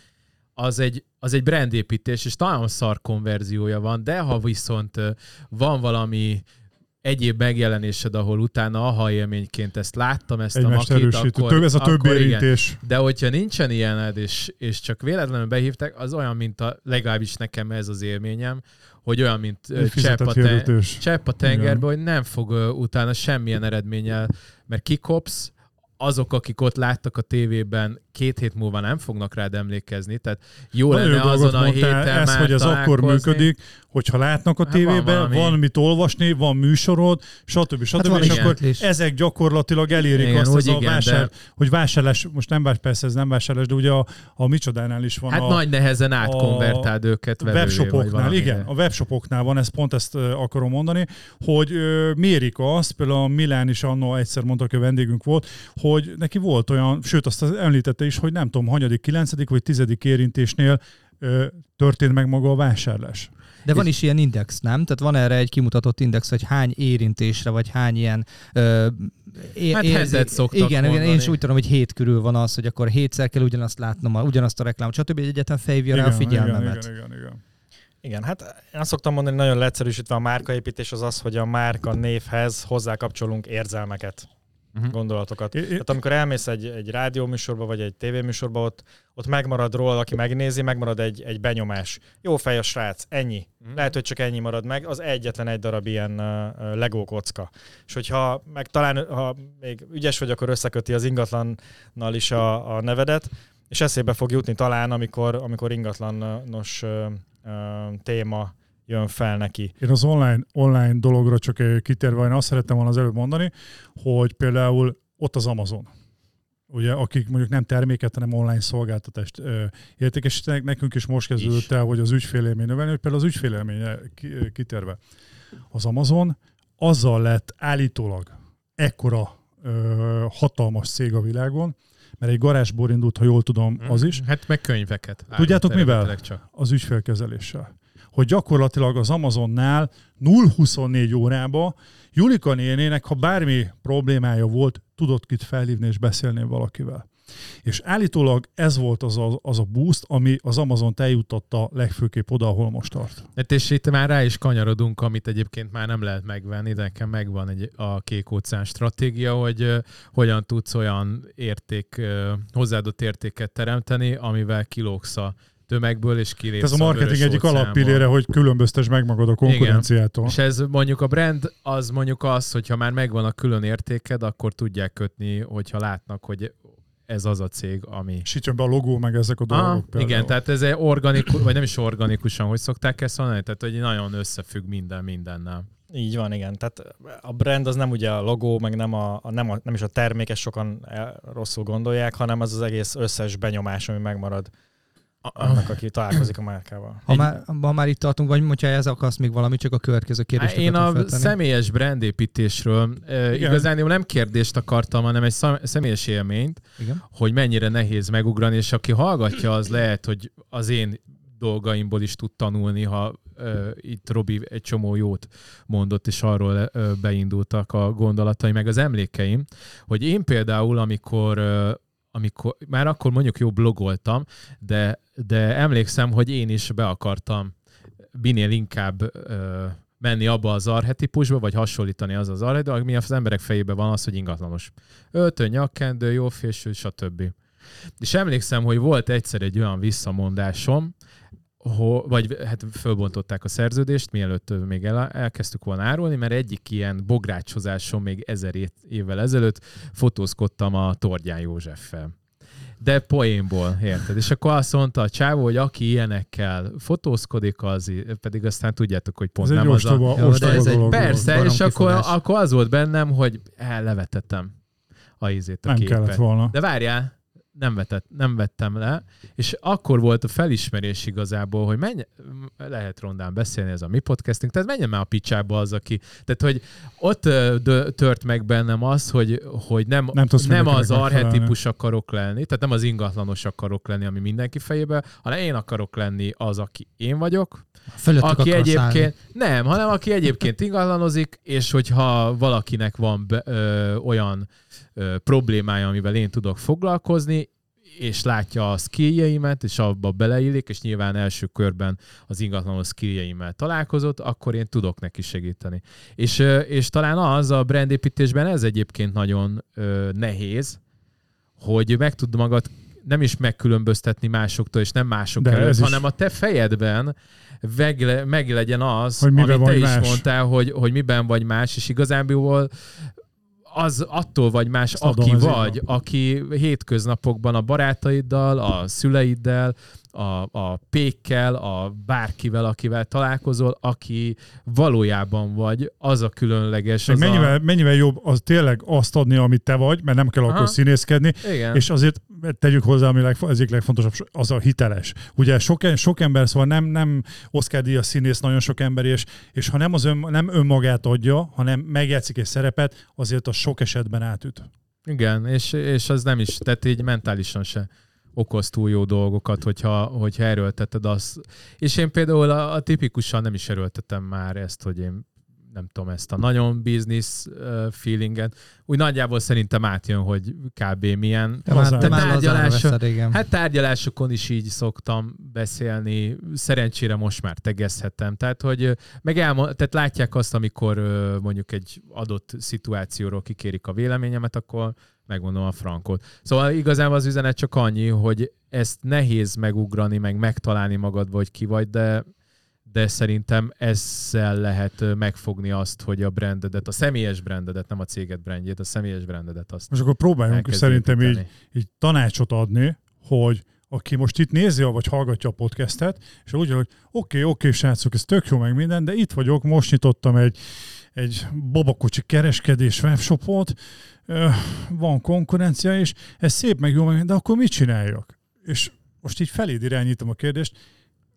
az egy, az egy brandépítés, és talán szar konverziója van, de ha viszont van valami egyéb megjelenésed, ahol utána aha élményként ezt láttam, ezt
Egymást
a makit,
erősítő.
akkor,
Több, ez a több
akkor igen.
érintés.
De hogyha nincsen ilyened, és, és csak véletlenül behívtak, az olyan, mint a, legalábbis nekem ez az élményem, hogy olyan, mint csepp a, ten, csepp a tengerbe, hogy nem fog utána semmilyen eredménnyel, mert kikopsz, azok, akik ott láttak a tévében, két hét múlva nem fognak rád emlékezni, tehát jó
Nagyon
lenne azon a héten
ez,
már
hogy ez akkor működik, hogyha látnak a
Hát van
tévében, van,
valami.
mit olvasni, van műsorod, stb. stb.
Hát van
és
igen.
akkor ezek gyakorlatilag elérik
Igen,
azt
úgy
az a
igen,
vásár,
de-
hogy vásárlás, most nem vásárlás, persze ez nem vásárlás, de ugye a, a micsodánál is van
Hát
a,
nagy nehezen átkonvertáld őket vevővé, vagy
webshopoknál, igen, a webshopoknál van, ez pont ezt akarom mondani, hogy ö, mérik azt, például a Milán is annó egyszer mondta, aki a vendégünk volt, hogy neki volt olyan, sőt azt az említette is, hogy nem tudom, hanyadik, kilencedik vagy tizedik érintésnél ö, történt meg maga a vásárlás.
De van is ilyen index, nem? Tehát van erre egy kimutatott index, hogy hány érintésre, vagy hány ilyen... Ö, é-
Hát
érzi-
hetet szoktak
Igen, igen, én
mondani.
is úgy tudom, hogy hét körül van az, hogy akkor hétszer kell ugyanazt látnom, ugyanazt a reklámot, stb. Egy egyetem fejvje rá a figyelmemet.
igen, igen, igen.
Igen, hát én azt szoktam mondani, nagyon leegyszerűsítve a márkaépítés az az, hogy a márka névhez hozzákapcsolunk érzelmeket. Uh-huh. gondolatokat.
É-
Tehát amikor elmész egy, egy rádióműsorba, vagy egy tévéműsorba, ott, ott megmarad róla, aki megnézi, megmarad egy, egy benyomás. Jó fej a srác, ennyi.
Mhm.
Lehet, hogy csak ennyi marad meg, az egyetlen egy darab ilyen uh, Lego kocka. És hogyha meg talán, ha még ügyes vagy, akkor összeköti az ingatlannal is a, a nevedet, és eszébe fog jutni talán, amikor, amikor ingatlanos uh, uh, téma jön fel neki.
Én az online, online dologra csak eh, kitérve, én azt szerettem volna az előbb mondani, hogy például ott az Amazon. ugye, akik mondjuk nem terméket, hanem online szolgáltatást ö, értékesítenek, nekünk is most kezdődött
Is.
el, hogy az ügyfélélmény növelni, hogy például az ügyfélélménye ö, kitérve. Az Amazon azzal lett állítólag ekkora ö, hatalmas cég a világon, mert egy garázsból indult, ha jól tudom, az is,
Hát meg könyveket.
Tudjátok mivel?
Csak.
az ügyfélkezeléssel. Hogy gyakorlatilag az Amazonnál 0-24 órába Julika nénének, ha bármi problémája volt, tudott kit felhívni és beszélni valakivel. És állítólag ez volt az a, az a boost, ami az Amazon eljutatta legfőképp oda, ahol most tart.
Hát és itt már rá is kanyarodunk, amit egyébként már nem lehet megvenni, de nekem megvan egy, a kék óceán stratégia, hogy ö, hogyan tudsz olyan érték, ö, hozzáadott értéket teremteni, amivel kilógsz a tömegből, és kilépsz
Ez a marketing
vörös
egyik alappillére, hogy különböztes meg magad a konkurenciától.
És ez mondjuk a brand, az mondjuk az, hogyha már megvan a külön értéked, akkor tudják kötni, hogyha látnak, hogy ez az a cég, ami...
És itt jön be a logó, meg ezek a dolgok.
Ah,
például.
igen, tehát ez egy organikus, vagy nem is organikusan, hogy szokták ezt mondani, tehát hogy nagyon összefügg minden mindennel.
Így van, igen. Tehát a brand az nem ugye a logó, meg nem, a, a, nem, a, nem is a termék, ezt sokan el, rosszul gondolják, hanem az az egész összes benyomás, ami megmarad annak, aki találkozik a márkával.
Ha már, ha már itt tartunk, vagy hogyha ez akarsz még valamit, csak a következő kérdést
Én a
feltenni.
személyes brandépítésről
Igen.
igazán nem kérdést akartam, hanem egy személyes élményt,
Igen.
hogy mennyire nehéz megugrani, és aki hallgatja, az lehet, hogy az én dolgaimból is tud tanulni, ha ö, itt Robi egy csomó jót mondott, és arról ö, beindultak a gondolatai, meg az emlékeim, hogy én például, amikor ö, amikor, már akkor mondjuk jó blogoltam, de, de emlékszem, hogy én is be akartam minél inkább ö, menni abba az arhetipusba, vagy hasonlítani az az arhetipusba, ami az emberek fejében van az, hogy ingatlanos. Öltön, nyakkendő, jó fésű, stb. És emlékszem, hogy volt egyszer egy olyan visszamondásom, ho, vagy hát fölbontották a szerződést, mielőtt még el, elkezdtük volna árulni, mert egyik ilyen bográcsozáson még ezer évvel ezelőtt fotózkodtam a Tordján Józseffel. De poénból, érted? És akkor azt mondta a csávó, hogy aki ilyenekkel fotózkodik, az pedig aztán tudjátok, hogy pont
Ez egy
nem az a...
ostoba,
de
ostoba
ez egy
dolog.
Persze, és akkor, akkor az volt bennem, hogy ellevetettem a izét, a
Nem
képet.
kellett volna.
De várjál, nem, vetett, nem vettem le, és akkor volt a felismerés igazából, hogy menj, lehet rondán beszélni ez a mi podcasting, tehát menjen már a picsába az, aki, tehát hogy ott tört meg bennem az, hogy, hogy nem,
Nem
nem az arhetipus akarok lenni, tehát nem az ingatlanos akarok lenni, ami mindenki fejében, hanem én akarok lenni az, aki én vagyok,
Fölöttük
aki egyébként,
állni.
nem, hanem aki egyébként ingatlanozik, és hogyha valakinek van be, ö, olyan ö, problémája, amivel én tudok foglalkozni, és látja a skilljeimet, és abba beleillik, és nyilván első körben az ingatlanos skilljeimmel találkozott, akkor én tudok neki segíteni. És, és talán az a brandépítésben ez egyébként nagyon ö, nehéz, hogy meg tud magad nem is megkülönböztetni másoktól, és nem mások
De
előtt,
is-
hanem a te fejedben meg, meg legyen az,
Hogy
amit te
vagy
is
más.
mondtál, hogy, hogy miben vagy más, és igazából az attól vagy más,
Ezt
aki vagy, aki hétköznapokban a barátaiddal, a szüleiddel, a, a pékkel, a bárkivel, akivel találkozol, aki valójában vagy, az a különleges. Az
mennyivel,
a...
mennyivel jobb az tényleg azt adni, amit te vagy, mert nem kell
Aha.
akkor színészkedni,
Igen.
és azért tegyük hozzá, ami az egyik legfontosabb, az a hiteles. Ugye sok, sok ember, szóval nem, nem Oscar díjas színész nagyon sok ember, és, és ha nem, az ön, nem önmagát adja, hanem megjátszik egy szerepet, azért az sok esetben átüt.
Igen, és, és az nem is, tehát így mentálisan se okoz túl jó dolgokat, hogyha, hogyha erőlteted azt. És én például a, a tipikusan nem is erőltetem már ezt, hogy én nem tudom, ezt a nagyon business feelinget. Úgy nagyjából szerintem átjön, hogy kb. milyen.
Te már, te.
Hát tárgyalásokon is így szoktam beszélni, szerencsére most már tegezhetem. Tehát, hogy meg elmo- tehát látják azt, amikor mondjuk egy adott szituációról kikérik a véleményemet, akkor megmondom a frankot. Szóval igazából az üzenet csak annyi, hogy ezt nehéz megugrani, meg megtalálni magad, vagy ki vagy, de de szerintem ezzel lehet megfogni azt, hogy a brandedet, a személyes brandedet, nem a céged brandjét, a személyes brandedet azt
Most akkor próbáljunk szerintem így, így tanácsot adni, hogy aki most itt nézi, vagy hallgatja a podcastet, és úgy, hogy oké, okay, oké, okay, srácok, ez tök jó meg minden, de itt vagyok, most nyitottam egy, egy babakocsi kereskedés webshopot, van konkurencia, és ez szép meg jó, meg- de akkor mit csináljak? És most így feléd irányítom a kérdést,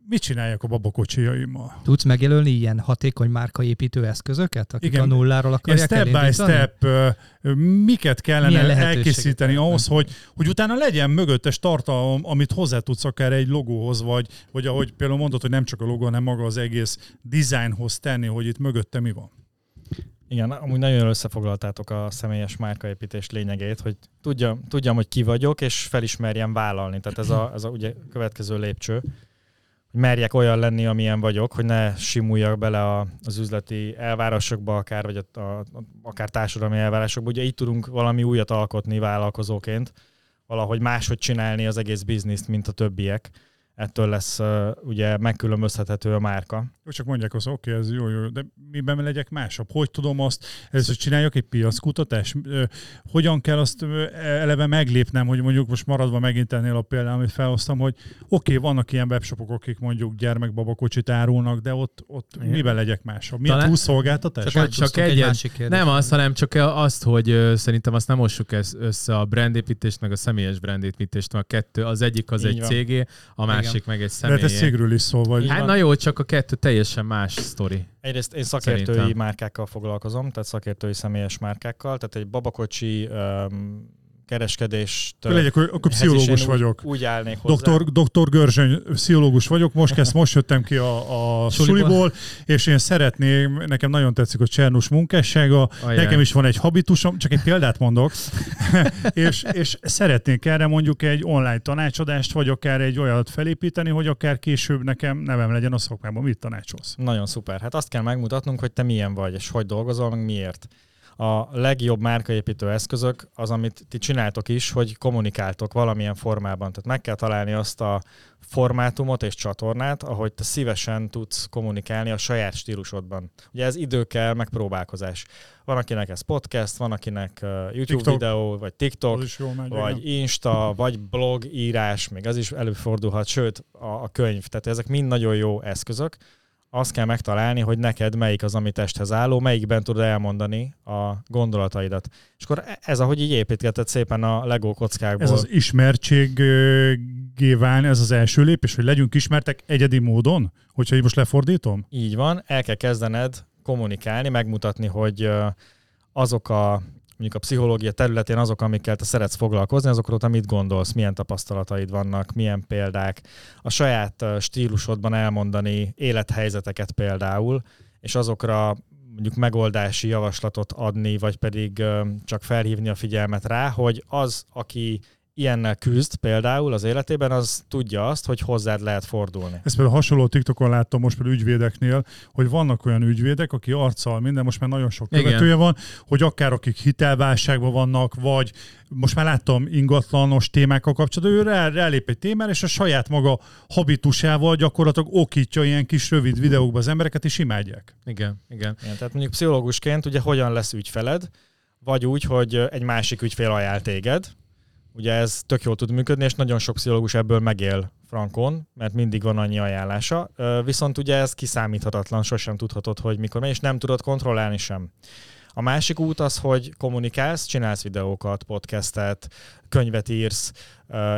mit csináljak a babakocsijaimmal?
Tudsz megjelölni ilyen hatékony márkaépítő eszközöket, akik
Igen.
a nulláról akarják
step by step, miket kellene elkészíteni ahhoz, hogy, hogy utána legyen mögöttes tartalom, amit hozzá tudsz akár egy logóhoz, vagy, vagy ahogy például mondod, hogy nem csak a logó, hanem maga az egész designhoz tenni, hogy itt mögötte mi van.
Igen, amúgy nagyon jól összefoglaltátok a személyes márkaépítés lényegét, hogy tudjam, tudjam, hogy ki vagyok, és felismerjem vállalni. Tehát ez a, ez a ugye következő lépcső, hogy merjek olyan lenni, amilyen vagyok, hogy ne simuljak bele a, az üzleti elvárásokba, akár, vagy a, a, akár társadalmi elvárásokba. Ugye így tudunk valami újat alkotni vállalkozóként, valahogy máshogy csinálni az egész bizniszt, mint a többiek. Ettől lesz uh, ugye megkülönböztethető a márka.
Jó, csak mondják azt, oké, ez jó, jó, de miben legyek másabb? Hogy tudom azt, először csináljak egy piackutatást? Hogyan kell azt eleve meglépnem, hogy mondjuk most maradva megint ennél a példán, amit felhoztam, hogy oké, vannak ilyen webshopok, akik mondjuk gyermekbabakocsit árulnak, de ott, ott
Igen.
miben legyek másabb? Milyen
Talán-
túlszolgáltatás?
Csak-
Csak, csak egy
egy-
másik kérdés.
Nem az, hanem csak azt, hogy szerintem azt nem mossuk ez- össze a brandépítést, meg a személyes brandépítést, mert a kettő, az egyik az
Így
egy
van.
cégé, a másik meg egy
De hát ez
személyé.
cégről is szól, vagy
Hát na jó, csak a kettő teljesen más sztori.
Egyrészt én szakértői
Szerintem.
márkákkal foglalkozom, tehát szakértői személyes márkákkal, tehát egy babakocsi um, kereskedést
legyek, akkor pszichológus vagyok.
Úgy, úgy állnék hozzá.
Doktor, doktor Görzsöny, pszichológus vagyok, most kezd, most jöttem ki a, a
Suliból.
suliból, és én szeretném, nekem nagyon tetszik a Csernus munkássága,
Ajaj.
nekem is van egy habitusom, csak egy példát mondok, és, és szeretnék erre mondjuk egy online tanácsadást, vagy akár egy olyat felépíteni, hogy akár később nekem nevem legyen a szakmában. Mit tanácsolsz?
Nagyon szuper. Hát azt kell megmutatnunk, hogy te milyen vagy, és hogy dolgozol, meg miért. A legjobb márkaépítő eszközök az, amit ti csináltok is, hogy kommunikáltok valamilyen formában. Tehát meg kell találni azt a formátumot és csatornát, ahogy te szívesen tudsz kommunikálni a saját stílusodban. Ugye ez idő kell, meg próbálkozás. Van, akinek ez podcast, van, akinek YouTube
TikTok.
videó, vagy TikTok,
megy.
vagy
igen.
Insta, vagy blog írás, még az is előfordulhat, sőt a, a könyv. Tehát ezek mind nagyon jó eszközök. Azt kell megtalálni, hogy neked melyik az, ami testhez álló, melyikben tudod elmondani a gondolataidat. És akkor e- ez, ahogy így építgetett szépen a Lego kockákból.
Ez az ismertséggé válni, ez az első lépés, hogy legyünk ismertek egyedi módon, hogyha így most lefordítom?
Így van, el kell kezdened kommunikálni, megmutatni, hogy azok a mondjuk a pszichológia területén azok, amikkel te szeretsz foglalkozni, azokról te mit gondolsz, milyen tapasztalataid vannak, milyen példák, a saját stílusodban elmondani élethelyzeteket például, és azokra mondjuk megoldási javaslatot adni, vagy pedig csak felhívni a figyelmet rá, hogy az, aki ilyennel küzd például az életében, az tudja azt, hogy hozzád lehet fordulni.
Ezt például hasonló TikTokon láttam most például ügyvédeknél, hogy vannak olyan ügyvédek, aki arccal minden, most már nagyon sok
Igen.
követője van, hogy akár akik hitelválságban vannak, vagy most már láttam ingatlanos témákkal kapcsolatban, ő rá, rálép egy témára, és a saját maga habitusával gyakorlatilag okítja ilyen kis rövid videókba az embereket, és imádják.
Igen, igen.
Igen, tehát mondjuk pszichológusként ugye hogyan lesz ügyfeled, vagy úgy, hogy egy másik ügyfél ajánl téged. Ugye ez tök jól tud működni, és nagyon sok pszichológus ebből megél frankon, mert mindig van annyi ajánlása. Viszont ugye ez kiszámíthatatlan, sosem tudhatod, hogy mikor megy, és nem tudod kontrollálni sem. A másik út az, hogy kommunikálsz, csinálsz videókat, podcastet, könyvet írsz,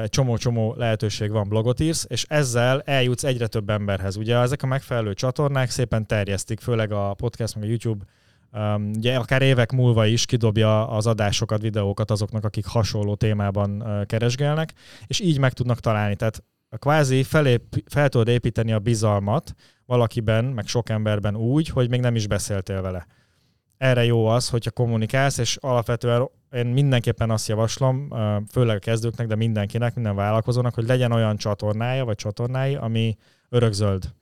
egy csomó-csomó lehetőség van, blogot írsz, és ezzel eljutsz egyre több emberhez. Ugye ezek a megfelelő csatornák szépen terjesztik, főleg a podcast, meg a YouTube Um, ugye akár évek múlva is kidobja az adásokat, videókat azoknak, akik hasonló témában uh, keresgélnek, és így meg tudnak találni. Tehát kvázi felép, fel tudod építeni a bizalmat valakiben, meg sok emberben úgy, hogy még nem is beszéltél vele. Erre jó az, hogyha kommunikálsz, és alapvetően én mindenképpen azt javaslom, főleg a kezdőknek, de mindenkinek, minden vállalkozónak, hogy legyen olyan csatornája, vagy csatornái, ami örökzöld.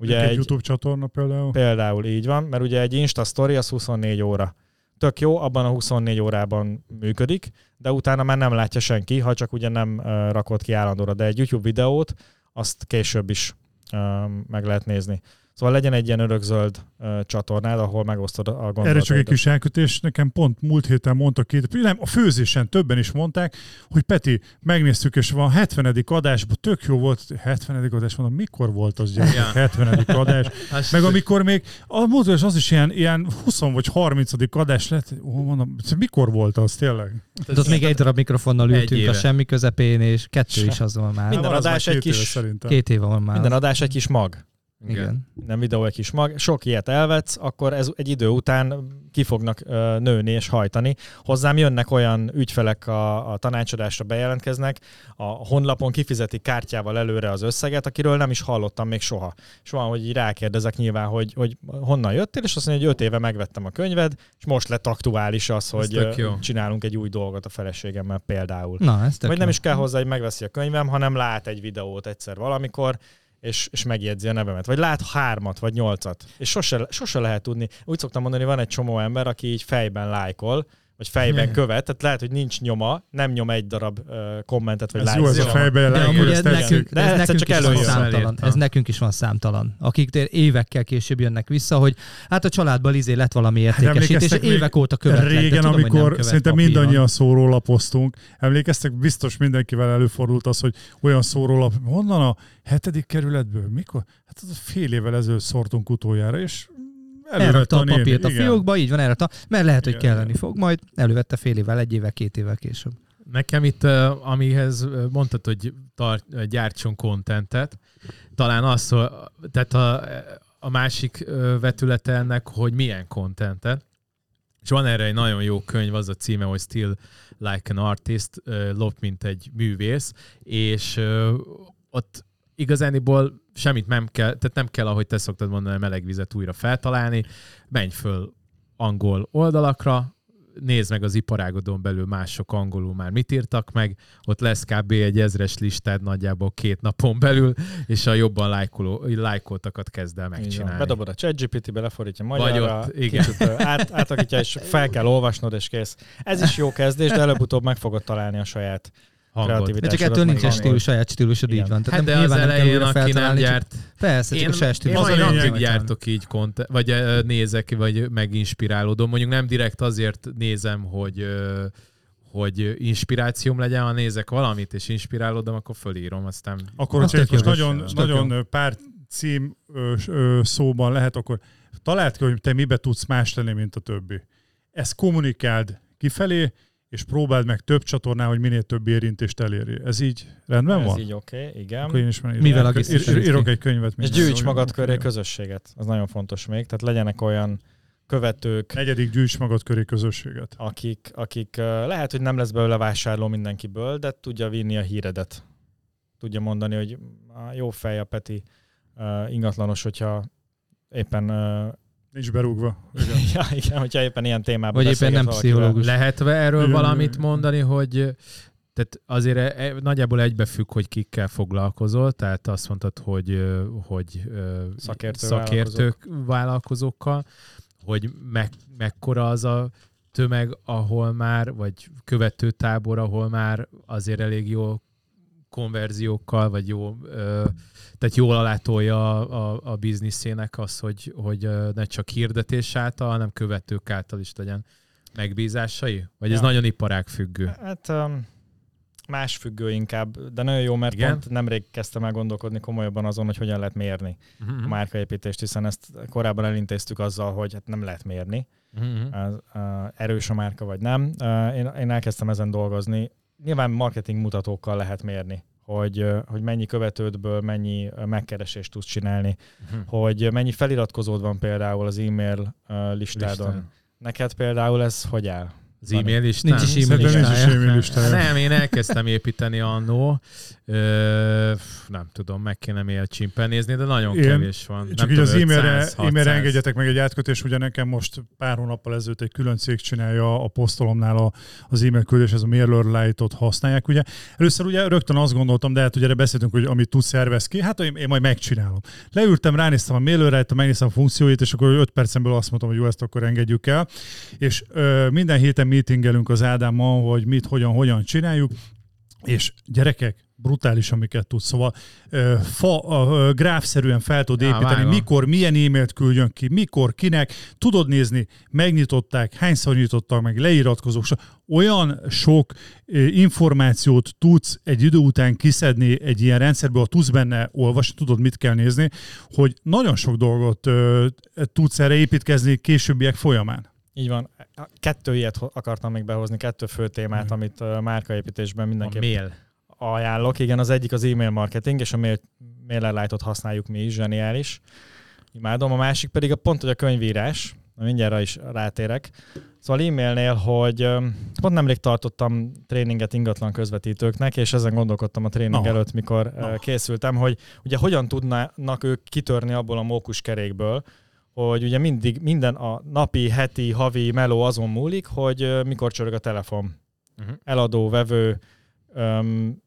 Ugye egy, egy YouTube csatorna például.
Például így van, mert ugye egy Insta story az 24 óra. Tök jó, abban a 24 órában működik, de utána már nem látja senki, ha csak ugye nem uh, rakod ki állandóra. De egy YouTube videót, azt később is uh, meg lehet nézni. Szóval legyen egy ilyen örökzöld ö, csatornád, ahol megosztod a gondolataidat.
Erre csak egy kis elkötés, nekem pont múlt héten mondta két, nem, a főzésen többen is mondták, hogy Peti, megnéztük, és van 70. adásban, tök jó volt, 70. adás, mondom, mikor volt az gyerek,
Ja.
70. adás,
Azt,
meg amikor még, a módos az is ilyen, ilyen 20 vagy 30. adás lett, ó, mondom, mikor volt az tényleg?
De ott még egy darab mikrofonnal ültünk a semmi közepén, és kettő is az van már.
Minden
Hát
adás egy kis-.
Két éve van már.
Minden adás egy kis mag.
Igen.
nem videó, egy kis mag, sok ilyet elvetsz, akkor ez egy idő után ki fognak ö, nőni és hajtani. Hozzám jönnek olyan ügyfelek a, a tanácsadásra bejelentkeznek, a honlapon kifizetik kártyával előre az összeget, akiről nem is hallottam még soha. És van, hogy így rákérdezek nyilván, hogy, hogy honnan jöttél, és azt mondja, hogy öt éve megvettem a könyved, és most lett aktuális az, hogy csinálunk egy új dolgot a feleségemmel például.
Na, ez tök
Vagy nem
jó.
is kell hozzá, hogy megveszi a könyvem, hanem lát egy videót egyszer valamikor, és, és megjegyzi a nevemet. Vagy lát hármat, vagy nyolcat. És sose, sose lehet tudni. Úgy szoktam mondani, van egy csomó ember, aki így fejben lájkol, vagy fejben követ, tehát lehet, hogy nincs nyoma, nem nyom egy darab uh, kommentet, vagy
Ez jó, ez a
lájkot.
fejbe
De amúgy
ezt
ez nekünk,
De
ez nekünk
csak
is van számtalan. Ez nekünk is van számtalan. Akik évekkel később jönnek vissza, hogy hát a családban izé lett valami értékesítés, és évek óta követlek, de
Régen,
tudom,
amikor
követ
szinte
papíron.
mindannyian szórólapoztunk, emlékeztek, biztos mindenkivel előfordult az, hogy olyan szórólap, honnan a hetedik kerületből, mikor? Hát az fél évvel ezelőtt szórtunk utoljára, és
Elrakta a
néni.
papírt a
Igen.
fiókba, így van, elrakta, mert lehet, hogy
Igen,
kelleni
igen.
fog, majd elővette fél évvel, egy évvel, két évvel később.
Nekem itt, amihez mondtad, hogy tart, gyártson kontentet, talán az, hogy- tehát a, a másik vetülete ennek, hogy milyen kontentet. És van erre egy nagyon jó könyv, az a címe, hogy Still Like an Artist, lop, mint egy művész, és ott igazániból semmit nem kell, tehát nem kell, ahogy te szoktad mondani, a meleg vizet újra feltalálni, menj föl angol oldalakra, nézd meg az iparágodon belül mások angolul már mit írtak meg, ott lesz kb. egy ezres listád nagyjából két napon belül, és a jobban lájkoló, lájkoltakat kezd el megcsinálni.
Bedobod a ChatGPT-be, lefordítja
Vagy
magyarra,
ott, igen.
kicsit át, átakítja, és fel kell olvasnod, és kész. Ez is jó kezdés, de előbb-utóbb meg fogod találni a saját
Hangod.
De csak ettől nincsen stílus, saját stílusod, így van. Tehát
Hát de
nem,
az
nem
elején,
újra
aki nem
feltalálni, csak-
gyárt,
Persze, csak
én,
a saját
én
stílusod.
lényeg.
napig gyártok így kontent, vagy nézek, vagy meginspirálódom. Mondjuk nem direkt azért nézem, hogy hogy inspirációm legyen, ha nézek valamit, és inspirálódom, akkor fölírom, aztán
Akkor, hogyha
jogos.
nagyon, nagyon pár cím ö, ö, szóban lehet, akkor találd ki, hogy te mibe tudsz más lenni, mint a többi. Ezt kommunikáld kifelé, és próbáld meg több csatornán, hogy minél több érintést elérj. Ez így rendben
Ez
van?
így oké, okay, igen.
Akkor én is már
Mivel agisztus
ír-
néz
írok egy könyvet.
És gyűjts magad köré közösséget. Az nagyon fontos még. Tehát legyenek olyan követők,
Negyedik gyűjts magad köré közösséget.
akik, akik lehet, hogy nem lesz belőle vásárló mindenkiből, de tudja vinni a híredet. Tudja mondani, hogy "Á, jó fej a Peti ingatlanos, hogyha éppen
Nincs berúgva. Igen.
ja, igen, hogyha éppen ilyen témában
Vagy éppen nem pszichológus.
Lehet erről
Igen,
valamit
igen.
mondani, hogy tehát azért e- e- nagyjából egybefügg, hogy kikkel foglalkozol, tehát azt mondtad, hogy, hogy
Szakértő
szakértők vállalkozókkal, hogy me, mekkora az a tömeg, ahol már, vagy követőtábor, ahol már azért elég jó konverziókkal, vagy jó, tehát jól alátolja a, a, a bizniszének az, hogy, hogy ne csak hirdetés által, hanem követők által is legyen megbízásai? Vagy ez
Ja.
nagyon iparág függő?
Hát um, más függő inkább, de nagyon jó, mert
Igen?
pont nemrég kezdtem el gondolkodni komolyabban azon, hogy hogyan lehet mérni
Mhm.
a márkaépítést, hiszen ezt korábban elintéztük azzal, hogy hát nem lehet mérni, az, uh, erős a márka vagy nem. Uh, én, én elkezdtem ezen dolgozni. Nyilván marketing mutatókkal lehet mérni, hogy, hogy mennyi követődből mennyi megkeresést tudsz csinálni,
Mhm.
hogy mennyi feliratkozód van például az e-mail listádon.
Listán.
Neked például ez hogy áll?
Az e-mail listán?
Nincs is e-mail
Szerintem nincs is
listája.
e-mail listája.
Nem, én elkezdtem építeni annó. Nem tudom, meg kéne MailChimp-en nézni, de nagyon
Én-
kevés van.
Csak
nem
így az
tudom,
e-mailre,
500,
e-mailre
600.
engedjetek meg egy átkötés, ugye nekem most pár hónappal ezelőtt egy külön cég csinálja a posztolomnál a, az e-mail küldés, ez a Mailer Lite-ot használják. Ugye. Először ugye rögtön azt gondoltam, de hát ugye erre beszéltünk, hogy amit tud szervez ki, hát én, én majd megcsinálom. Leültem, ránéztem a Mailer Lite-t, megnéztem a funkcióit, és akkor 5 percen belül azt mondtam, hogy jó, ezt akkor engedjük el. És ö, minden héten meetingelünk az Ádámmal, hogy mit, hogyan, hogyan csináljuk. És gyerekek, brutális, amiket tudsz. Szóval ö, fa, ö, gráfszerűen fel tudod
Á,
építeni,
vágom.
mikor, milyen e-mailt küldjön ki, mikor, kinek. Tudod nézni, megnyitották, hányszor nyitottak meg, leiratkozók. Olyan sok információt tudsz egy idő után kiszedni egy ilyen rendszerből, tudsz benne olvasni, tudod, mit kell nézni, hogy nagyon sok dolgot ö, tudsz erre építkezni későbbiek folyamán.
Így van. Kettő ilyet akartam még behozni, kettő fő témát,
Mhm.
amit ö, márkaépítésben
A
mindenképp
mail.
ajánlok. Igen, az egyik az e-mail marketing, és a mail, MailerLite-ot használjuk mi is, zseniális. Imádom. A másik pedig a pont, hogy a könyvírás. Mindjárt rá is rátérek. Szóval e-mailnél, hogy pont nemrég tartottam tréninget ingatlan közvetítőknek, és ezen gondolkodtam a tréning
Na.
előtt, mikor
Na.
készültem, hogy ugye hogyan tudnának ők kitörni abból a mókus kerékből, hogy ugye mindig, minden a napi, heti, havi meló azon múlik, hogy mikor csörög a telefon.
Uh-huh.
Eladó, vevő, öm,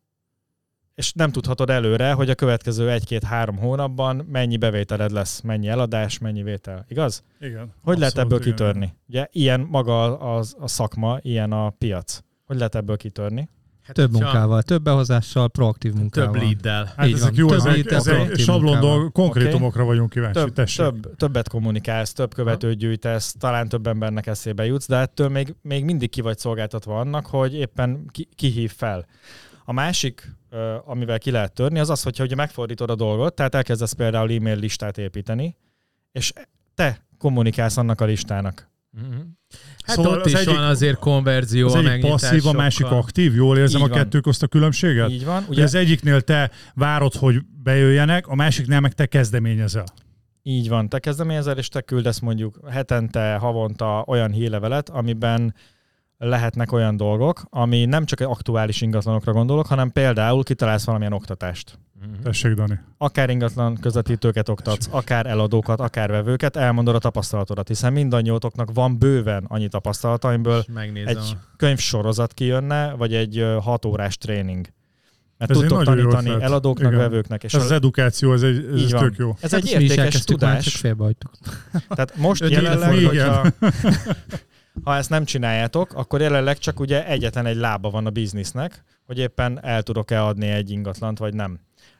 és nem tudhatod előre, hogy a következő egy-két-három hónapban mennyi bevételed lesz, mennyi eladás, mennyi vétel. Igaz?
Igen.
Hogy lehet ebből
igen.
kitörni? Ugye ilyen maga az, a szakma, ilyen a piac. Hogy lehet ebből kitörni?
Hát,
Több munkával, több behozással, proaktív munkával.
Több leaddel.
Hát
Így
ezek
van.
jó,
Több
ezek, ezek sablon konkrétumokra vagyunk kíváncsi.
Több,
Tessék.
több, többet kommunikálsz, több követőt gyűjtesz, talán több embernek eszébe jutsz, de ettől még, még mindig ki vagy szolgáltatva annak, hogy éppen ki, ki hív fel. A másik, amivel ki lehet törni, az az, hogyha ugye megfordítod a dolgot, tehát elkezdesz például e-mail listát építeni, és te kommunikálsz annak a listának.
Uh-huh. Hát
Szóval
ott
az
is
egyik-
van azért konverzió
Az egyik passzív, a másik aktív, jól érzem
Így
a
van.
kettő közt a különbséget?
Így van,
Ugye
ugye?
az egyiknél te várod, hogy bejöjjenek, a másiknál meg te kezdeményezel.
Így van, te kezdeményezel, és te küldesz mondjuk hetente, havonta olyan hírlevelet, amiben lehetnek olyan dolgok, ami nem csak aktuális ingatlanokra gondolok, hanem például kitalálsz valamilyen oktatást.
Uh-huh.
Tessék, Dani.
Akár ingatlan közvetítőket oktatsz, akár eladókat, akár vevőket, elmondod a tapasztalatodat, hiszen mindannyiótoknak van bőven annyi tapasztalata, amiből
Megnézem.
egy könyvsorozat kijönne, vagy egy ö, hat órás tréning. Mert
Ez
tudtok
nagyon jó
tanítani eladóknak,
Igen.
vevőknek. És
Ez az edukáció, ez, egy, ez
Így van.
tök jó.
ez
Hát
egy értékes
elkezdtük már,
tudás.
Csak.
Tehát most
Öt
jelenleg, hogyha, ha ezt nem csináljátok, akkor jelenleg csak ugye egyetlen egy lába van a biznisznek, hogy éppen el tudok-e adni egy ingatlant, vagy nem.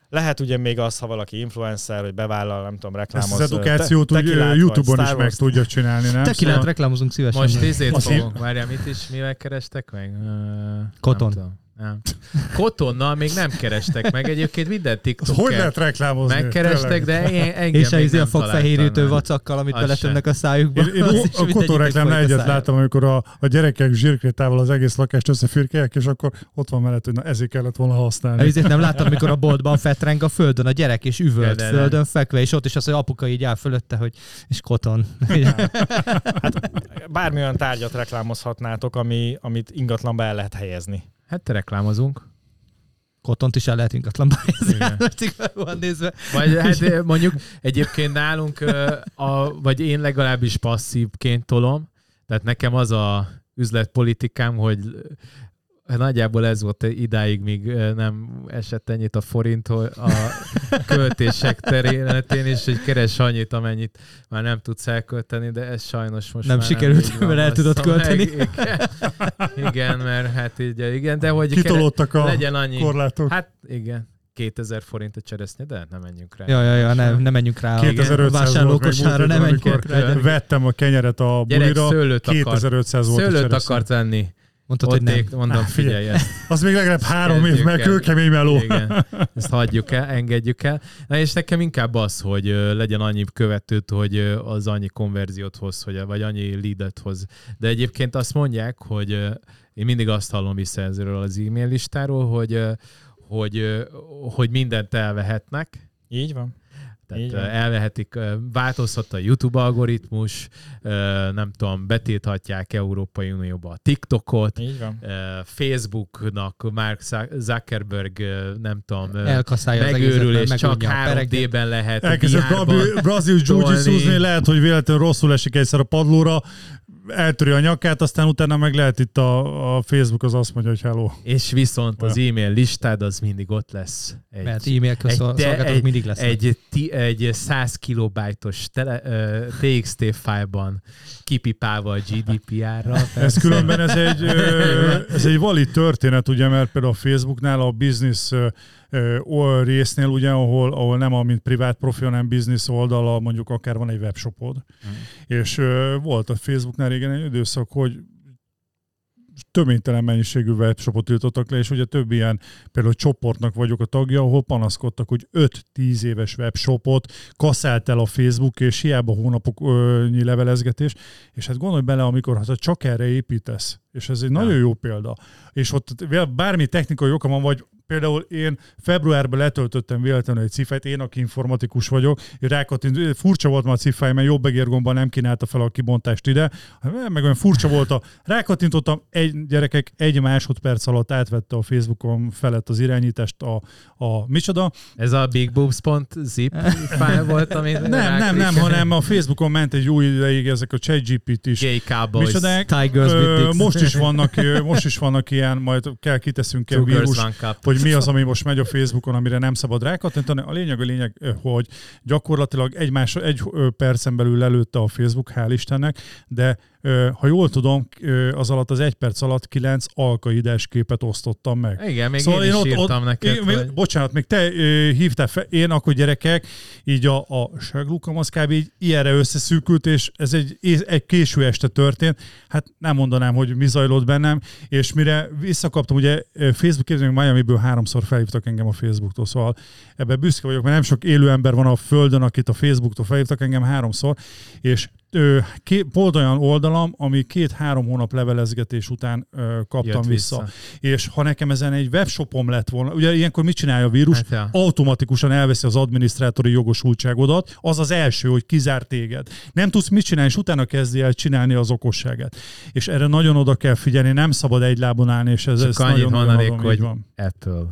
Lehet ugye még az, ha valaki influencer, hogy bevállal, nem tudom, reklámoz.
Ezt az edukációt
te-
úgy
tekilát vagy
YouTube-on is meg tudja csinálni, nem?
Te ki lehet reklámozunk szívesen.
Most tízét
Az
fogunk. Várjál, mit is, mivel kerestek meg? Ö,
Koton.
Nem. Nem. Kotonnal még nem kerestek meg. Egyébként minden TikTok
hogy lehet reklámozni?
megkerestek, de én, engem
és
még
izé a
nem
fogfehérítő vacakkal, amit beletömnek a szájukba.
Én, én a
folyik a
egyet láttam, amikor a, a gyerekek zsírkrétával az egész lakást összefirkálják, és akkor ott van mellett, hogy na ezért kellett volna használni.
Ezért nem láttam, mikor a boltban fetreng a földön a gyerek, és üvölt
De, de, de.
földön fekve, és ott is az, hogy apuka így áll fölötte, hogy és koton.
Bármi olyan tárgyat reklámozhatnátok, ami, amit ingatlanba el lehet helyezni.
Hát te reklámozunk.
Kotont is el lehet. Most így van nézve.
Vagy hát ö, mondjuk egyébként nálunk, ö, a, vagy én legalábbis passzívként tolom, tehát nekem az a üzletpolitikám, hogy nagyjából ez volt idáig, míg nem esett ennyit a forint a költések területén, és hogy keres annyit, amennyit már nem tudsz elkölteni, de ez sajnos most
Nem
már
sikerült,
van.
mert el tudod költeni.
meg, Igen, igen, mert hát így, igen, de hogy
Kitolódtak a
legyen annyi.
korlátok.
Hát igen, 2000 forint a cseresznye, de nem menjünk rá.
Ja, ja, ja, ne, ne menjünk rá. a
2500 volt meg
Vásárlókosárra,
múlt
nem menjünk rá.
vettem a kenyeret a bulira,
szőlőt akar,
2500 volt a
szőlőt akart venni.
Mondtad,
Ott
hogy nem.
mondom,
figyelj.
figyelj ezt.
Az még legalább három év,
el.
kőkemény meló.
Igen, ezt hagyjuk el, engedjük el. Na és nekem inkább az, hogy legyen annyi követőt, hogy az annyi konverziót hoz, hogy, vagy annyi leadet hoz. De egyébként azt mondják, hogy én mindig azt hallom vissza ezről az e-mail listáról, hogy, hogy, hogy mindent elvehetnek,
Így van.
Tehát
van.
elvehetik, változhat a YouTube algoritmus, nem tudom, betilthatják Európai Unióba a TikTokot, Facebooknak Mark Zuckerberg, nem tudom,
Elkaszálja
megőrül, és csak
megunja a pereket.
3D-ben lehet
Elkezdett brazil jiu lehet, hogy véletlenül rosszul esik egyszer a padlóra, eltöri a nyakát, aztán utána meg lehet itt a, a Facebook az azt mondja, hogy hello.
És viszont az e-mail listád az mindig ott lesz. Egy,
Mert e-mail
egy, de-
szolgáltatók
egy,
mindig lesznek.
egy, ti, egy 100 kilobájtos tele, TXT fájlban kipipálva a GDPR-ra.
Ez különben ez egy, ez egy valid történet, ugye, mert például a Facebooknál a business résznél, ugye, ahol, ahol nem a mint privát profi, hanem business oldala, mondjuk akár van egy webshopod. És ö, volt a Facebooknál régen egy időszak, hogy töménytelen mennyiségű webshopot tiltottak le, és ugye több ilyen például csoportnak vagyok a tagja, ahol panaszkodtak, hogy 5-10 éves webshopot kaszált el a Facebook, és hiába hónapoknyi levelezgetés, és hát gondolj bele, amikor ha csak erre építesz, és ez egy
Ja.
nagyon jó példa, és ott bármi technikai oka van, vagy például én februárban letöltöttem véletlenül egy cifát, én, aki informatikus vagyok, és rákattint, furcsa volt már a cifáj, mert jobb egérgomban nem kínálta fel a kibontást ide, meg olyan furcsa volt a, rákattintottam, egy gyerekek egy másodperc alatt átvette a Facebookon felett az irányítást a, a micsoda.
Ez a bigboobs.zip fájl volt, amit
Nem, nem, nem, hanem a Facebookon ment egy új ideig ezek a ChatGPT is.
Gay Cowboys.
Tigers
Ö, most is vannak, most is vannak ilyen, majd kell kiteszünk egy vírus, hogy mi az, ami most megy a Facebookon, amire nem szabad rákattintani. A lényeg a lényeg, hogy gyakorlatilag egy, más, egy percen belül lelőtte a Facebook, hál' Istennek, de ha jól tudom, az alatt az egy perc alatt kilenc alkaidás képet osztottam meg.
Igen, még szóval én, is írtam neked,
én,
hogy...
Bocsánat, még te hívtál fel, én akkor gyerekek, így a, a seglukam az kb. így ilyenre összeszűkült, és ez egy, egy késő este történt. Hát nem mondanám, hogy mi zajlott bennem, és mire visszakaptam, ugye Facebook meg Miami-ből háromszor felhívtak engem a Facebooktól, szóval ebben büszke vagyok, mert nem sok élő ember van a földön, akit a Facebooktól felhívtak engem háromszor, és ö, ké, volt olyan oldalam, ami két-három hónap levelezgetés után ö, kaptam
Jött
vissza.
vissza.
És ha nekem ezen egy webshopom lett volna, ugye ilyenkor mit csinálja a vírus?
Hát, ja.
automatikusan elveszi az adminisztrátori jogosultságodat, az az első, hogy kizár téged. Nem tudsz mit csinálni, és utána kezdi el csinálni az okosságát. És erre nagyon oda kell figyelni, nem szabad egy lábon állni, és ez,
Csak
ez nagyon,
mondanék, hogy
van.
Apple.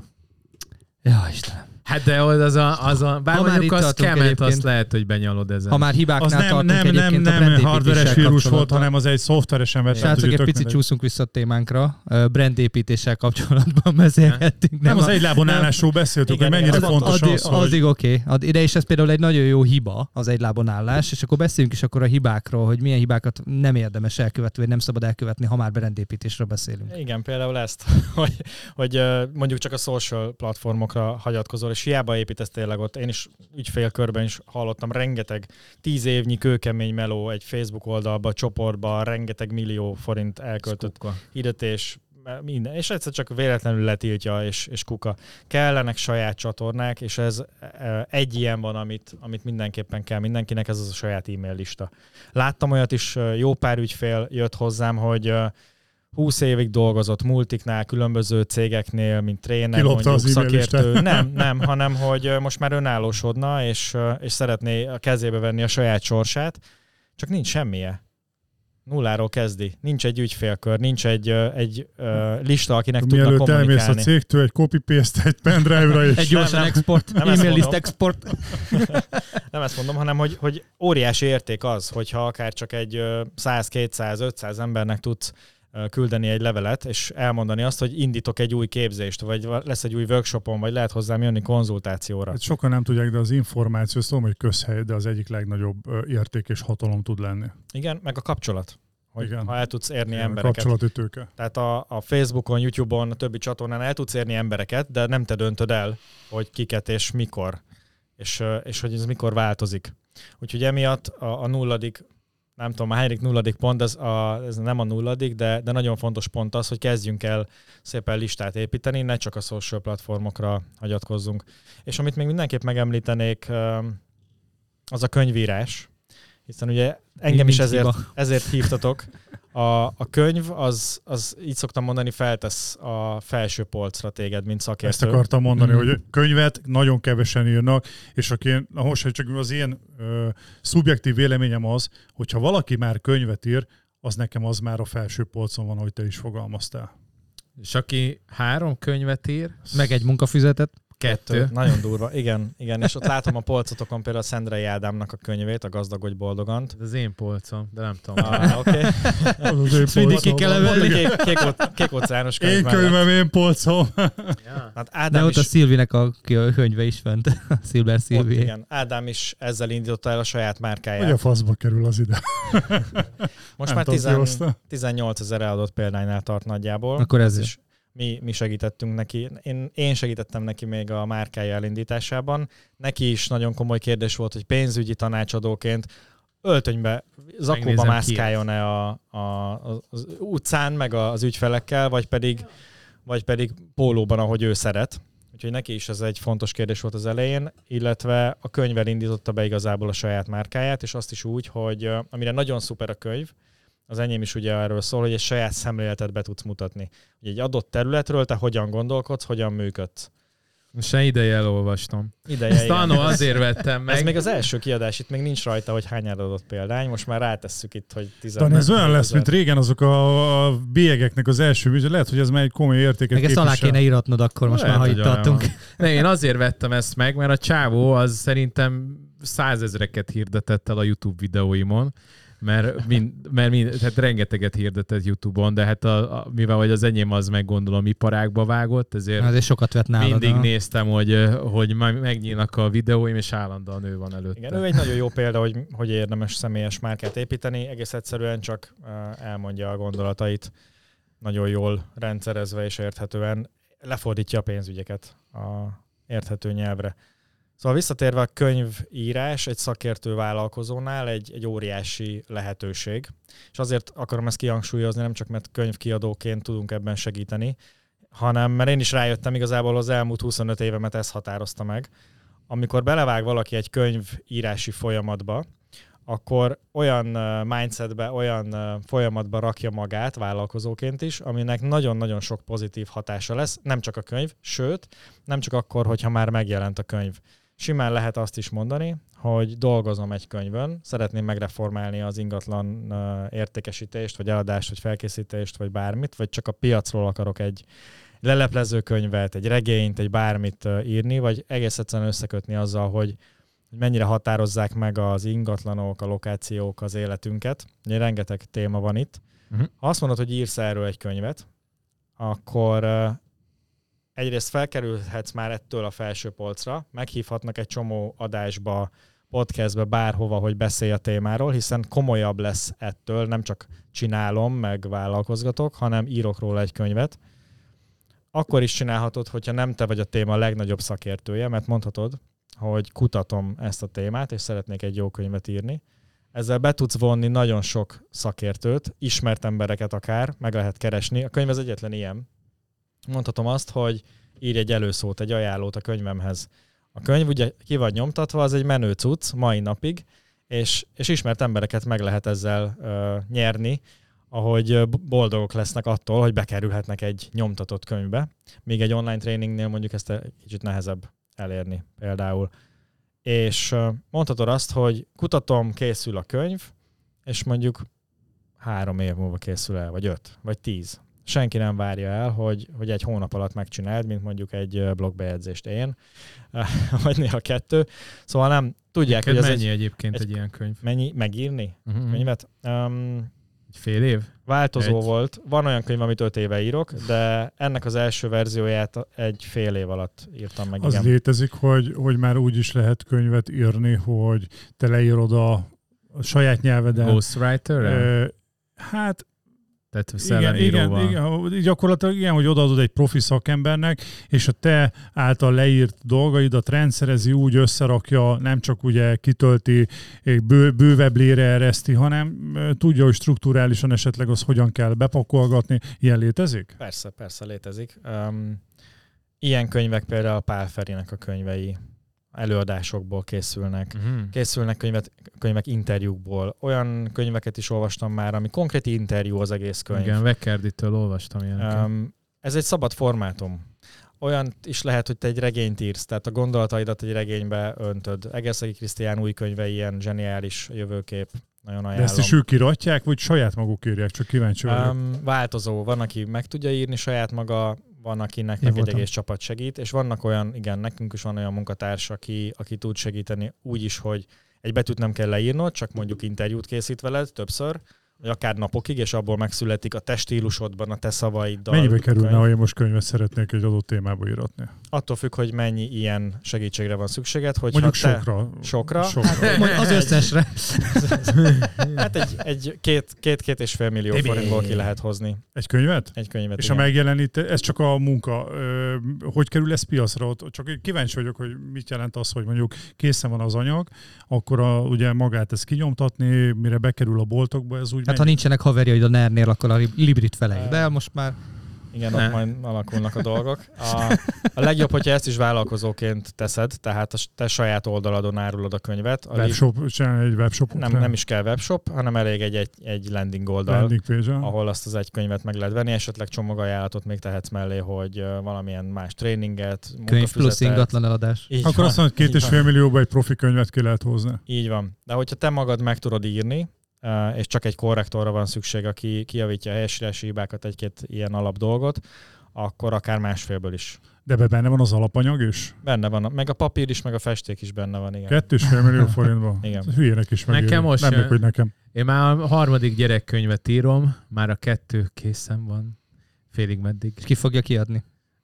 Ja, Istenem.
Hát de az a, az a bár
Ha már
mondjuk az
tartunk
kemet, azt lehet, hogy benyalod ezen.
Ha már hibáknál
Az nem,
tartunk
nem, nem,
a
nem hardveres vírus volt, hanem az egy szoftveresen vett.
Srácok, egy picit csúszunk vissza a témánkra. Brandépítéssel kapcsolatban beszélgettünk.
Nem, az
a-
egy lábon állásról beszéltük,
Igen,
hogy mennyire fontos
addig,
az, hogy...
addig oké. Okay. De és ez például egy nagyon jó hiba, az egy lábon állás, és akkor beszéljünk is akkor a hibákról, hogy milyen hibákat nem érdemes elkövetni, vagy nem szabad elkövetni, ha már berendépítésről beszélünk.
Igen, például ezt, hogy, hogy mondjuk csak a social platformokra hagyatkozol, és hiába építesz tényleg ott. Én is ügyfélkörben is hallottam rengeteg tíz évnyi kőkemény meló egy Facebook oldalba, csoportba, rengeteg millió forint elköltött
Kuka.
hirdetés, minden, és egyszer csak véletlenül letiltja, és, és kuka. Kellenek saját csatornák, és ez e, egy ilyen van, amit, amit mindenképpen kell mindenkinek, ez az a saját e-mail lista. Láttam olyat is, jó pár ügyfél jött hozzám, hogy 20 évig dolgozott multiknál, különböző cégeknél, mint tréner,
Kilopta
mondjuk szakértő.
listát.
Nem, nem, hanem hogy e, most már önállósodna, és, e, és szeretné a kezébe venni a saját sorsát, csak nincs semmije. Nulláról kezdi. Nincs egy ügyfélkör, nincs egy, egy ö, lista, akinek tudnak
Mielőtt elmész a
kommunikálni.
cégtől, egy copy-paste, egy pendrive-ra, és
Egy gyorsan
nem.
export,
Nem
e-mail list export.
Nem ezt mondom, hanem hogy, hogy óriási érték az, hogyha akár csak egy ö, 100, 200, 500 embernek tudsz küldeni egy levelet, és elmondani azt, hogy indítok egy új képzést, vagy lesz egy új workshopon, vagy lehet hozzám jönni konzultációra.
Hát sokan nem tudják, de az információ, tudom, hogy közhely, de az egyik legnagyobb érték és hatalom tud lenni.
Igen, meg a kapcsolat. Hogy
Igen.
ha el tudsz érni
Igen,
embereket.
kapcsolati tőke.
Tehát a, a Facebookon, YouTube-on, a többi csatornán el tudsz érni embereket, de nem te döntöd el, hogy kiket és mikor, és, és hogy ez mikor változik. Úgyhogy emiatt a, a nulladik, nem tudom, a hányadik nulladik pont, ez, a, ez nem a nulladik, de, de nagyon fontos pont az, hogy kezdjünk el szépen listát építeni, ne csak a social platformokra hagyatkozzunk. És amit még mindenképp megemlítenék, az a könyvírás, hiszen ugye engem is ezért,
hiba.
ezért hívtatok. A, a könyv, az, az így szoktam mondani, feltesz a felső polcra téged, mint szakértő.
Ezt akartam mondani,
Mhm.
hogy könyvet nagyon kevesen írnak, és aki most hogy csak az én ö, szubjektív véleményem az, hogyha valaki már könyvet ír, az nekem az már a felső polcon van, ahogy te is fogalmaztál.
És aki három könyvet ír,
Meg egy munkafüzetet.
Kettő.
Nagyon durva. Igen, igen. És ott látom a polcotokon például a Szendrei Ádámnak a könyvét, a Gazdagodj boldogant.
Ez az én polcom, de nem tudom.
Ah, oké. Okay.
Mindig ki kell
a
emelni.
kék, kék, ó- kék óceános könyv
Én
mellett.
könyvem, én polcom.
Ja.
Hát
De
Ádám
ott a
is,
Szilvinek a könyve is fent. A Silver
ott,
Szilvi.
igen, Ádám is ezzel indította el a saját márkáját.
Hogy a faszba kerül az ide?
Most
Nem
már
tudom,
10,
ki hozta.
18 ezer eladott példánynál tart nagyjából.
Akkor
Ez
ezért.
is mi, mi segítettünk neki. Én, én segítettem neki még a márkája elindításában. Neki is nagyon komoly kérdés volt, hogy pénzügyi tanácsadóként öltönybe, zakóba mászkáljon-e a, a, az utcán, meg az ügyfelekkel, vagy pedig, vagy pedig pólóban, ahogy ő szeret. Úgyhogy neki is ez egy fontos kérdés volt az elején, illetve a könyvvel indította be igazából a saját márkáját, és azt is úgy, hogy amire nagyon szuper a könyv, az enyém is ugye erről szól, hogy egy saját szemléletet be tudsz mutatni. Hogy egy adott területről te hogyan gondolkodsz, hogyan működsz.
Se ideje elolvastam.
Ideje,
Ezt
igen.
annó azért vettem
Ez
meg.
még az első kiadás, itt még nincs rajta, hogy hány adott példány, most már rátesszük itt, hogy 10
Talán ez olyan lesz, mint régen azok a, a bélyegeknek az első műsor. Lehet, hogy ez már egy komoly értéket
Meg ezt alá kéne íratnod akkor most
Lehet,
már, ha itt tartunk.
Ne, én azért vettem ezt meg, mert a csávó az szerintem százezreket hirdetett el a YouTube videóimon, mert, mind, mert mind, tehát rengeteget hirdetett YouTube-on, de hát a, a, mivel hogy az enyém az meg gondolom iparágba vágott, ezért
Azért sokat vett nálad.
mindig
ha?
néztem, hogy, hogy megnyílnak a videóim, és állandóan ő van előtte.
Igen, ő egy nagyon jó példa, hogy, hogy érdemes személyes márkát építeni, egész egyszerűen csak elmondja a gondolatait, nagyon jól rendszerezve és érthetően lefordítja a pénzügyeket a érthető nyelvre. Szóval visszatérve a könyvírás egy szakértő vállalkozónál egy, egy óriási lehetőség, és azért akarom ezt kihangsúlyozni, nem csak mert könyvkiadóként tudunk ebben segíteni, hanem mert én is rájöttem, igazából az elmúlt 25 évemet ez határozta meg. Amikor belevág valaki egy könyvírási folyamatba, akkor olyan mindsetbe, olyan folyamatba rakja magát vállalkozóként is, aminek nagyon-nagyon sok pozitív hatása lesz, nem csak a könyv, sőt, nem csak akkor, hogyha már megjelent a könyv. Simán lehet azt is mondani, hogy dolgozom egy könyvön, szeretném megreformálni az ingatlan értékesítést, vagy eladást, vagy felkészítést, vagy bármit, vagy csak a piacról akarok egy leleplező könyvet, egy regényt, egy bármit írni, vagy egész egyszerűen összekötni azzal, hogy mennyire határozzák meg az ingatlanok, a lokációk az életünket. Ugye rengeteg téma van itt.
Mhm.
Ha azt mondod, hogy írsz erről egy könyvet, akkor egyrészt felkerülhetsz már ettől a felső polcra, meghívhatnak egy csomó adásba, podcastbe, bárhova, hogy beszélj a témáról, hiszen komolyabb lesz ettől, nem csak csinálom, meg vállalkozgatok, hanem írok róla egy könyvet. Akkor is csinálhatod, hogyha nem te vagy a téma legnagyobb szakértője, mert mondhatod, hogy kutatom ezt a témát, és szeretnék egy jó könyvet írni. Ezzel be tudsz vonni nagyon sok szakértőt, ismert embereket akár, meg lehet keresni. A könyv az egyetlen ilyen. Mondhatom azt, hogy írj egy előszót, egy ajánlót a könyvemhez. A könyv ugye ki vagy nyomtatva, az egy menő cucc mai napig, és, és ismert embereket meg lehet ezzel ö, nyerni, ahogy boldogok lesznek attól, hogy bekerülhetnek egy nyomtatott könyvbe. Míg egy online tréningnél mondjuk ezt egy kicsit nehezebb elérni például. És ö, mondhatod azt, hogy kutatom, készül a könyv, és mondjuk három év múlva készül el, vagy öt, vagy tíz. Senki nem várja el, hogy, hogy egy hónap alatt megcsináld, mint mondjuk egy blogbejegyzést én, vagy néha kettő. Szóval nem tudják,
Neked
hogy ez
mennyi
egy,
egyébként
egy-
egy, ilyen könyv?
mennyi megírni
Uh-huh.
könyvet. Um,
Egy fél év?
változó
Egy.
volt. Van olyan könyv, amit öt éve írok, de ennek az első verzióját egy fél év alatt írtam meg.
Az
igen.
létezik, hogy, hogy már úgy is lehet könyvet írni, hogy te leírod a, a saját nyelveden.
Ghostwriter?
Hát
Tehát
igen, igen, igen, gyakorlatilag igen, hogy odaadod egy profi szakembernek, és a te által leírt dolgaidat rendszerezi, úgy összerakja, nem csak ugye kitölti, bő, bővebb ereszti, hanem tudja, hogy strukturálisan esetleg az hogyan kell bepakolgatni. Ilyen létezik?
Persze, persze létezik. Um, ilyen könyvek például Pál Ferinek a könyvei előadásokból készülnek.
Uh-huh.
Készülnek könyvet, könyvek interjúkból. Olyan könyveket is olvastam már, ami konkrét interjú az egész könyv.
Igen, Vekkerditől olvastam ilyeneket.
Um, ez egy szabad formátum. Olyan is lehet, hogy te egy regényt írsz, tehát a gondolataidat egy regénybe öntöd. Egerszegi Krisztián új könyve ilyen zseniális jövőkép. Nagyon
De
ajánlom.
ezt is ők kiratják, vagy saját maguk írják? Csak kíváncsi vagyok.
Um, változó. Van, aki meg tudja írni saját maga, van, akinek
Én
meg egy egész csapat segít, és vannak olyan, igen, nekünk is van olyan munkatárs, aki, aki tud segíteni úgy is, hogy egy betűt nem kell leírnod, csak mondjuk interjút készít veled többször, vagy akár napokig, és abból megszületik a te stílusodban, a te szavaiddal.
Mennyibe kerülne, ha én most könyvet szeretnék egy adott témába íratni?
Attól függ, hogy mennyi ilyen segítségre van szükséged, hogy
Mondjuk
te,
sokra.
Sokra?
sokra.
Mondj az összesre.
Hát egy, egy két, két-két és fél millió forintból ki lehet hozni
Egy könyvet?
egy könyvet.
És
igen.
a megjelenít, ez csak a munka. Hogy kerül ez piacra? Ott Csak kíváncsi vagyok, hogy mit jelent az, hogy mondjuk készen van az anyag, akkor a, ugye magát ezt kinyomtatni, mire bekerül a boltokba, ez úgy
Hát ha
mennyi?
nincsenek haverjaid a NER-nél, akkor a Librit felejt. De most már
Igen,
Ne.
ott majd alakulnak a dolgok. A, a legjobb, hogyha ezt is vállalkozóként teszed, tehát a te saját oldaladon árulod a könyvet. A
Webshop, csinálni egy webshopot?
nem, nem is kell webshop, hanem elég egy, egy, egy landing oldal,
Landing page
ahol azt az egy könyvet meg lehet venni, esetleg csomagajánlatot még tehetsz mellé, hogy valamilyen más tréninget,
könyv plusz ingatlan eladás.
Így
Akkor
van,
azt mondod, hogy két és fél millióba egy profi könyvet ki lehet hozni.
Így van. De hogyha te magad meg tudod írni, és csak egy korrektorra van szükség, aki kijavítja a helyesírási hibákat, egy-két ilyen alap dolgot, akkor akár másfélből is.
De be benne van az alapanyag is?
Benne van, meg a papír is, meg a festék is benne van, igen.
Kettő és fél millió forintban.
Igen.
Hülyének is megéri.
Nekem most
Nem
jön-
meg, hogy nekem.
Én már a harmadik gyerekkönyvet írom, már a kettő készen van. Félig meddig.
És ki fogja kiadni?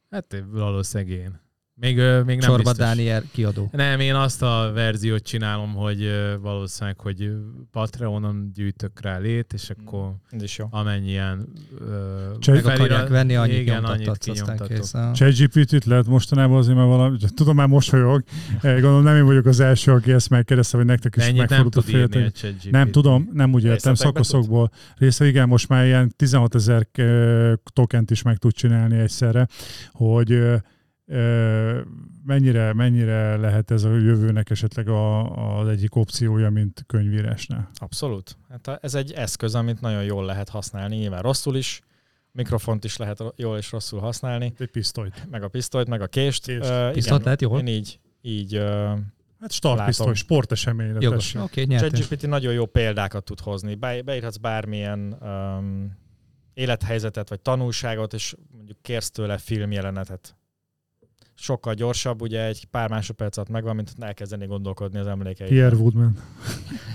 Hát valószínűleg én. Még, még nem
Csorba
biztos.
Dániel kiadó.
Nem, én azt a verziót csinálom, hogy valószínűleg, hogy Patreonon gyűjtök rá lét, és akkor
Ez is jó.
amennyien ö,
Csak
Meg akarják venni, annyit
igen, annyit
aztán
kinyomtatok.
kész.
ChatGPT-t lehet mostanában azért, mert valami, tudom már mosolyog, Eh, gondolom nem én vagyok az első, aki ezt megkérdezte, hogy nektek is megfordult a.
ChatGPT.
Nem tudom, nem úgy értem, szakaszokból. Része, igen, most már ilyen 16 ezer tokent is meg tud csinálni egyszerre, hogy ö, mennyire, mennyire lehet ez a jövőnek esetleg a, az egyik opciója, mint könyvírásnál.
Abszolút. Hát ez egy eszköz, amit nagyon jól lehet használni, nyilván rosszul is, mikrofont is lehet jól és rosszul használni,
Egy pisztolyt.
meg a pisztolyt, meg a kést.
Kést.
Ö,
Pisztolyt
igen,
lehet jól?
Én így, így ö,
Hát startpisztoly, sporteseményre.
Jogos. Oké, okay.
ChatGPT nagyon jó példákat tud hozni. Be, beírhatsz bármilyen um, élethelyzetet vagy tanulságot, és mondjuk kérsz tőle filmjelenetet. Sokkal gyorsabb, ugye egy pár másodperc alatt megvan, mint elkezdeni gondolkodni az emlékeid.
Pierre Woodman.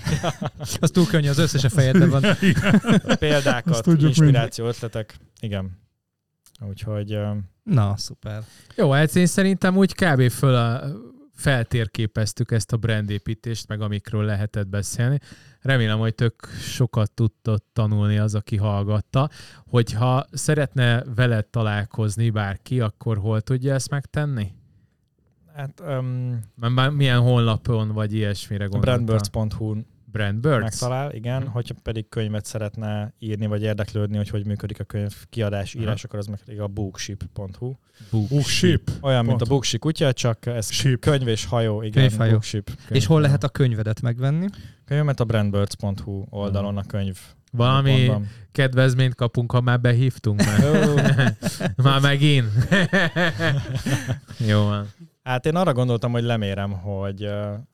Az túl könnyű, az összes a fejedben van.
Példákat, inspiráció, ötletek. Igen. Úgyhogy
Na, szuper.
Jó, hát én szerintem úgy kb. föl a, feltérképeztük ezt a brandépítést, meg amikről lehetett beszélni. Remélem, hogy tök sokat tudtott tanulni az, aki hallgatta. Hogyha szeretne veled találkozni bárki, akkor hol tudja ezt megtenni?
hát um,
milyen honlapon vagy ilyesmire gondoltam?
brandbirds.hu-n
Brandbirds?
megtalál, igen.
Mhm.
Hogyha pedig könyvet szeretne írni, vagy érdeklődni, hogy hogy működik a könyv kiadás, írás, akkor az meg a bookship.hu.
Bookship.
Olyan, mint a. Bookship kutya, csak ez
Ship.
könyv és hajó, igen,
Könyvhajó.
Bookship. Könyv,
És hol lehet a könyvedet megvenni?
Könyvemet a brandbirds.hu oldalon a könyv.
Valami kedvezményt kapunk, ha már behívtunk már. Már megint. Jó van.
Hát én arra gondoltam, hogy lemérem, hogy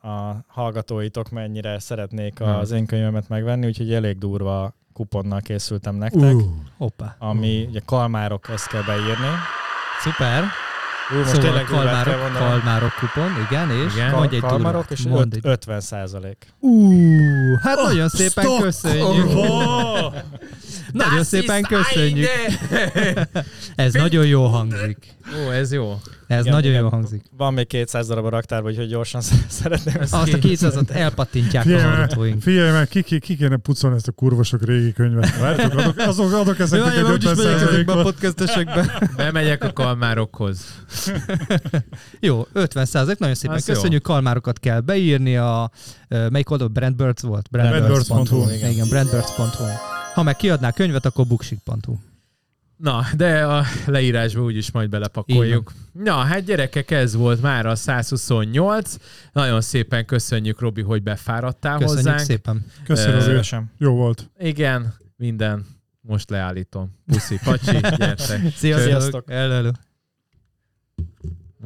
a hallgatóitok mennyire szeretnék az én könyvemet megvenni, úgyhogy elég durva kuponnal készültem nektek,
Uh,
Hoppá.
ami ugye kalmárok, ezt kell beírni.
Szuper.
Ú, most
Szóval
tényleg
kalmárok, kalmárok kupon, igen, és
Igen.
mondj egy
kalmarok,
durvát.
és
Mondd
öt-
egy...
50 százalék.
Uh, hát nagyon szépen
stop!
köszönjük.
Oh!
Nagyon szépen köszönjük. Ez nagyon jó hangzik.
Ó, ez jó.
Ez
Igen,
nagyon
igen.
jó hangzik.
Van még 200 darab a raktárban, úgyhogy gyorsan szeretném ezt.
Azt a kétszázat elpattintják a
Figyelj, mert-
hallgatóink.
figyelj meg, ki, ki, ki kéne pucolni ezt a kurvosok régi könyvet. Várjátok, adok, azok, adok ezeknek egy 50
podcastesekbe.
Bemegyek a kalmárokhoz.
Jó, 50 százalék, nagyon szépen
Az jó.
köszönjük. Kalmárokat kell beírni a, melyik oldal? Brandbirds volt?
Brandbirds.hu,
igen.
Igen, brandbirds.hu. Ha meg kiadná a könyvet, akkor booksik.hu.
Na, de a leírásba úgyis majd belepakoljuk. Na, hát gyerekek, ez volt már a 128. Nagyon szépen köszönjük, Robi, hogy befáradtál
Köszönjük
hozzánk.
szépen.
Köszönöm.
Szívesen.
Jó volt.
Igen, minden. Most leállítom. Puszi, pacsi, gyertek.
Sziasztok. Hello.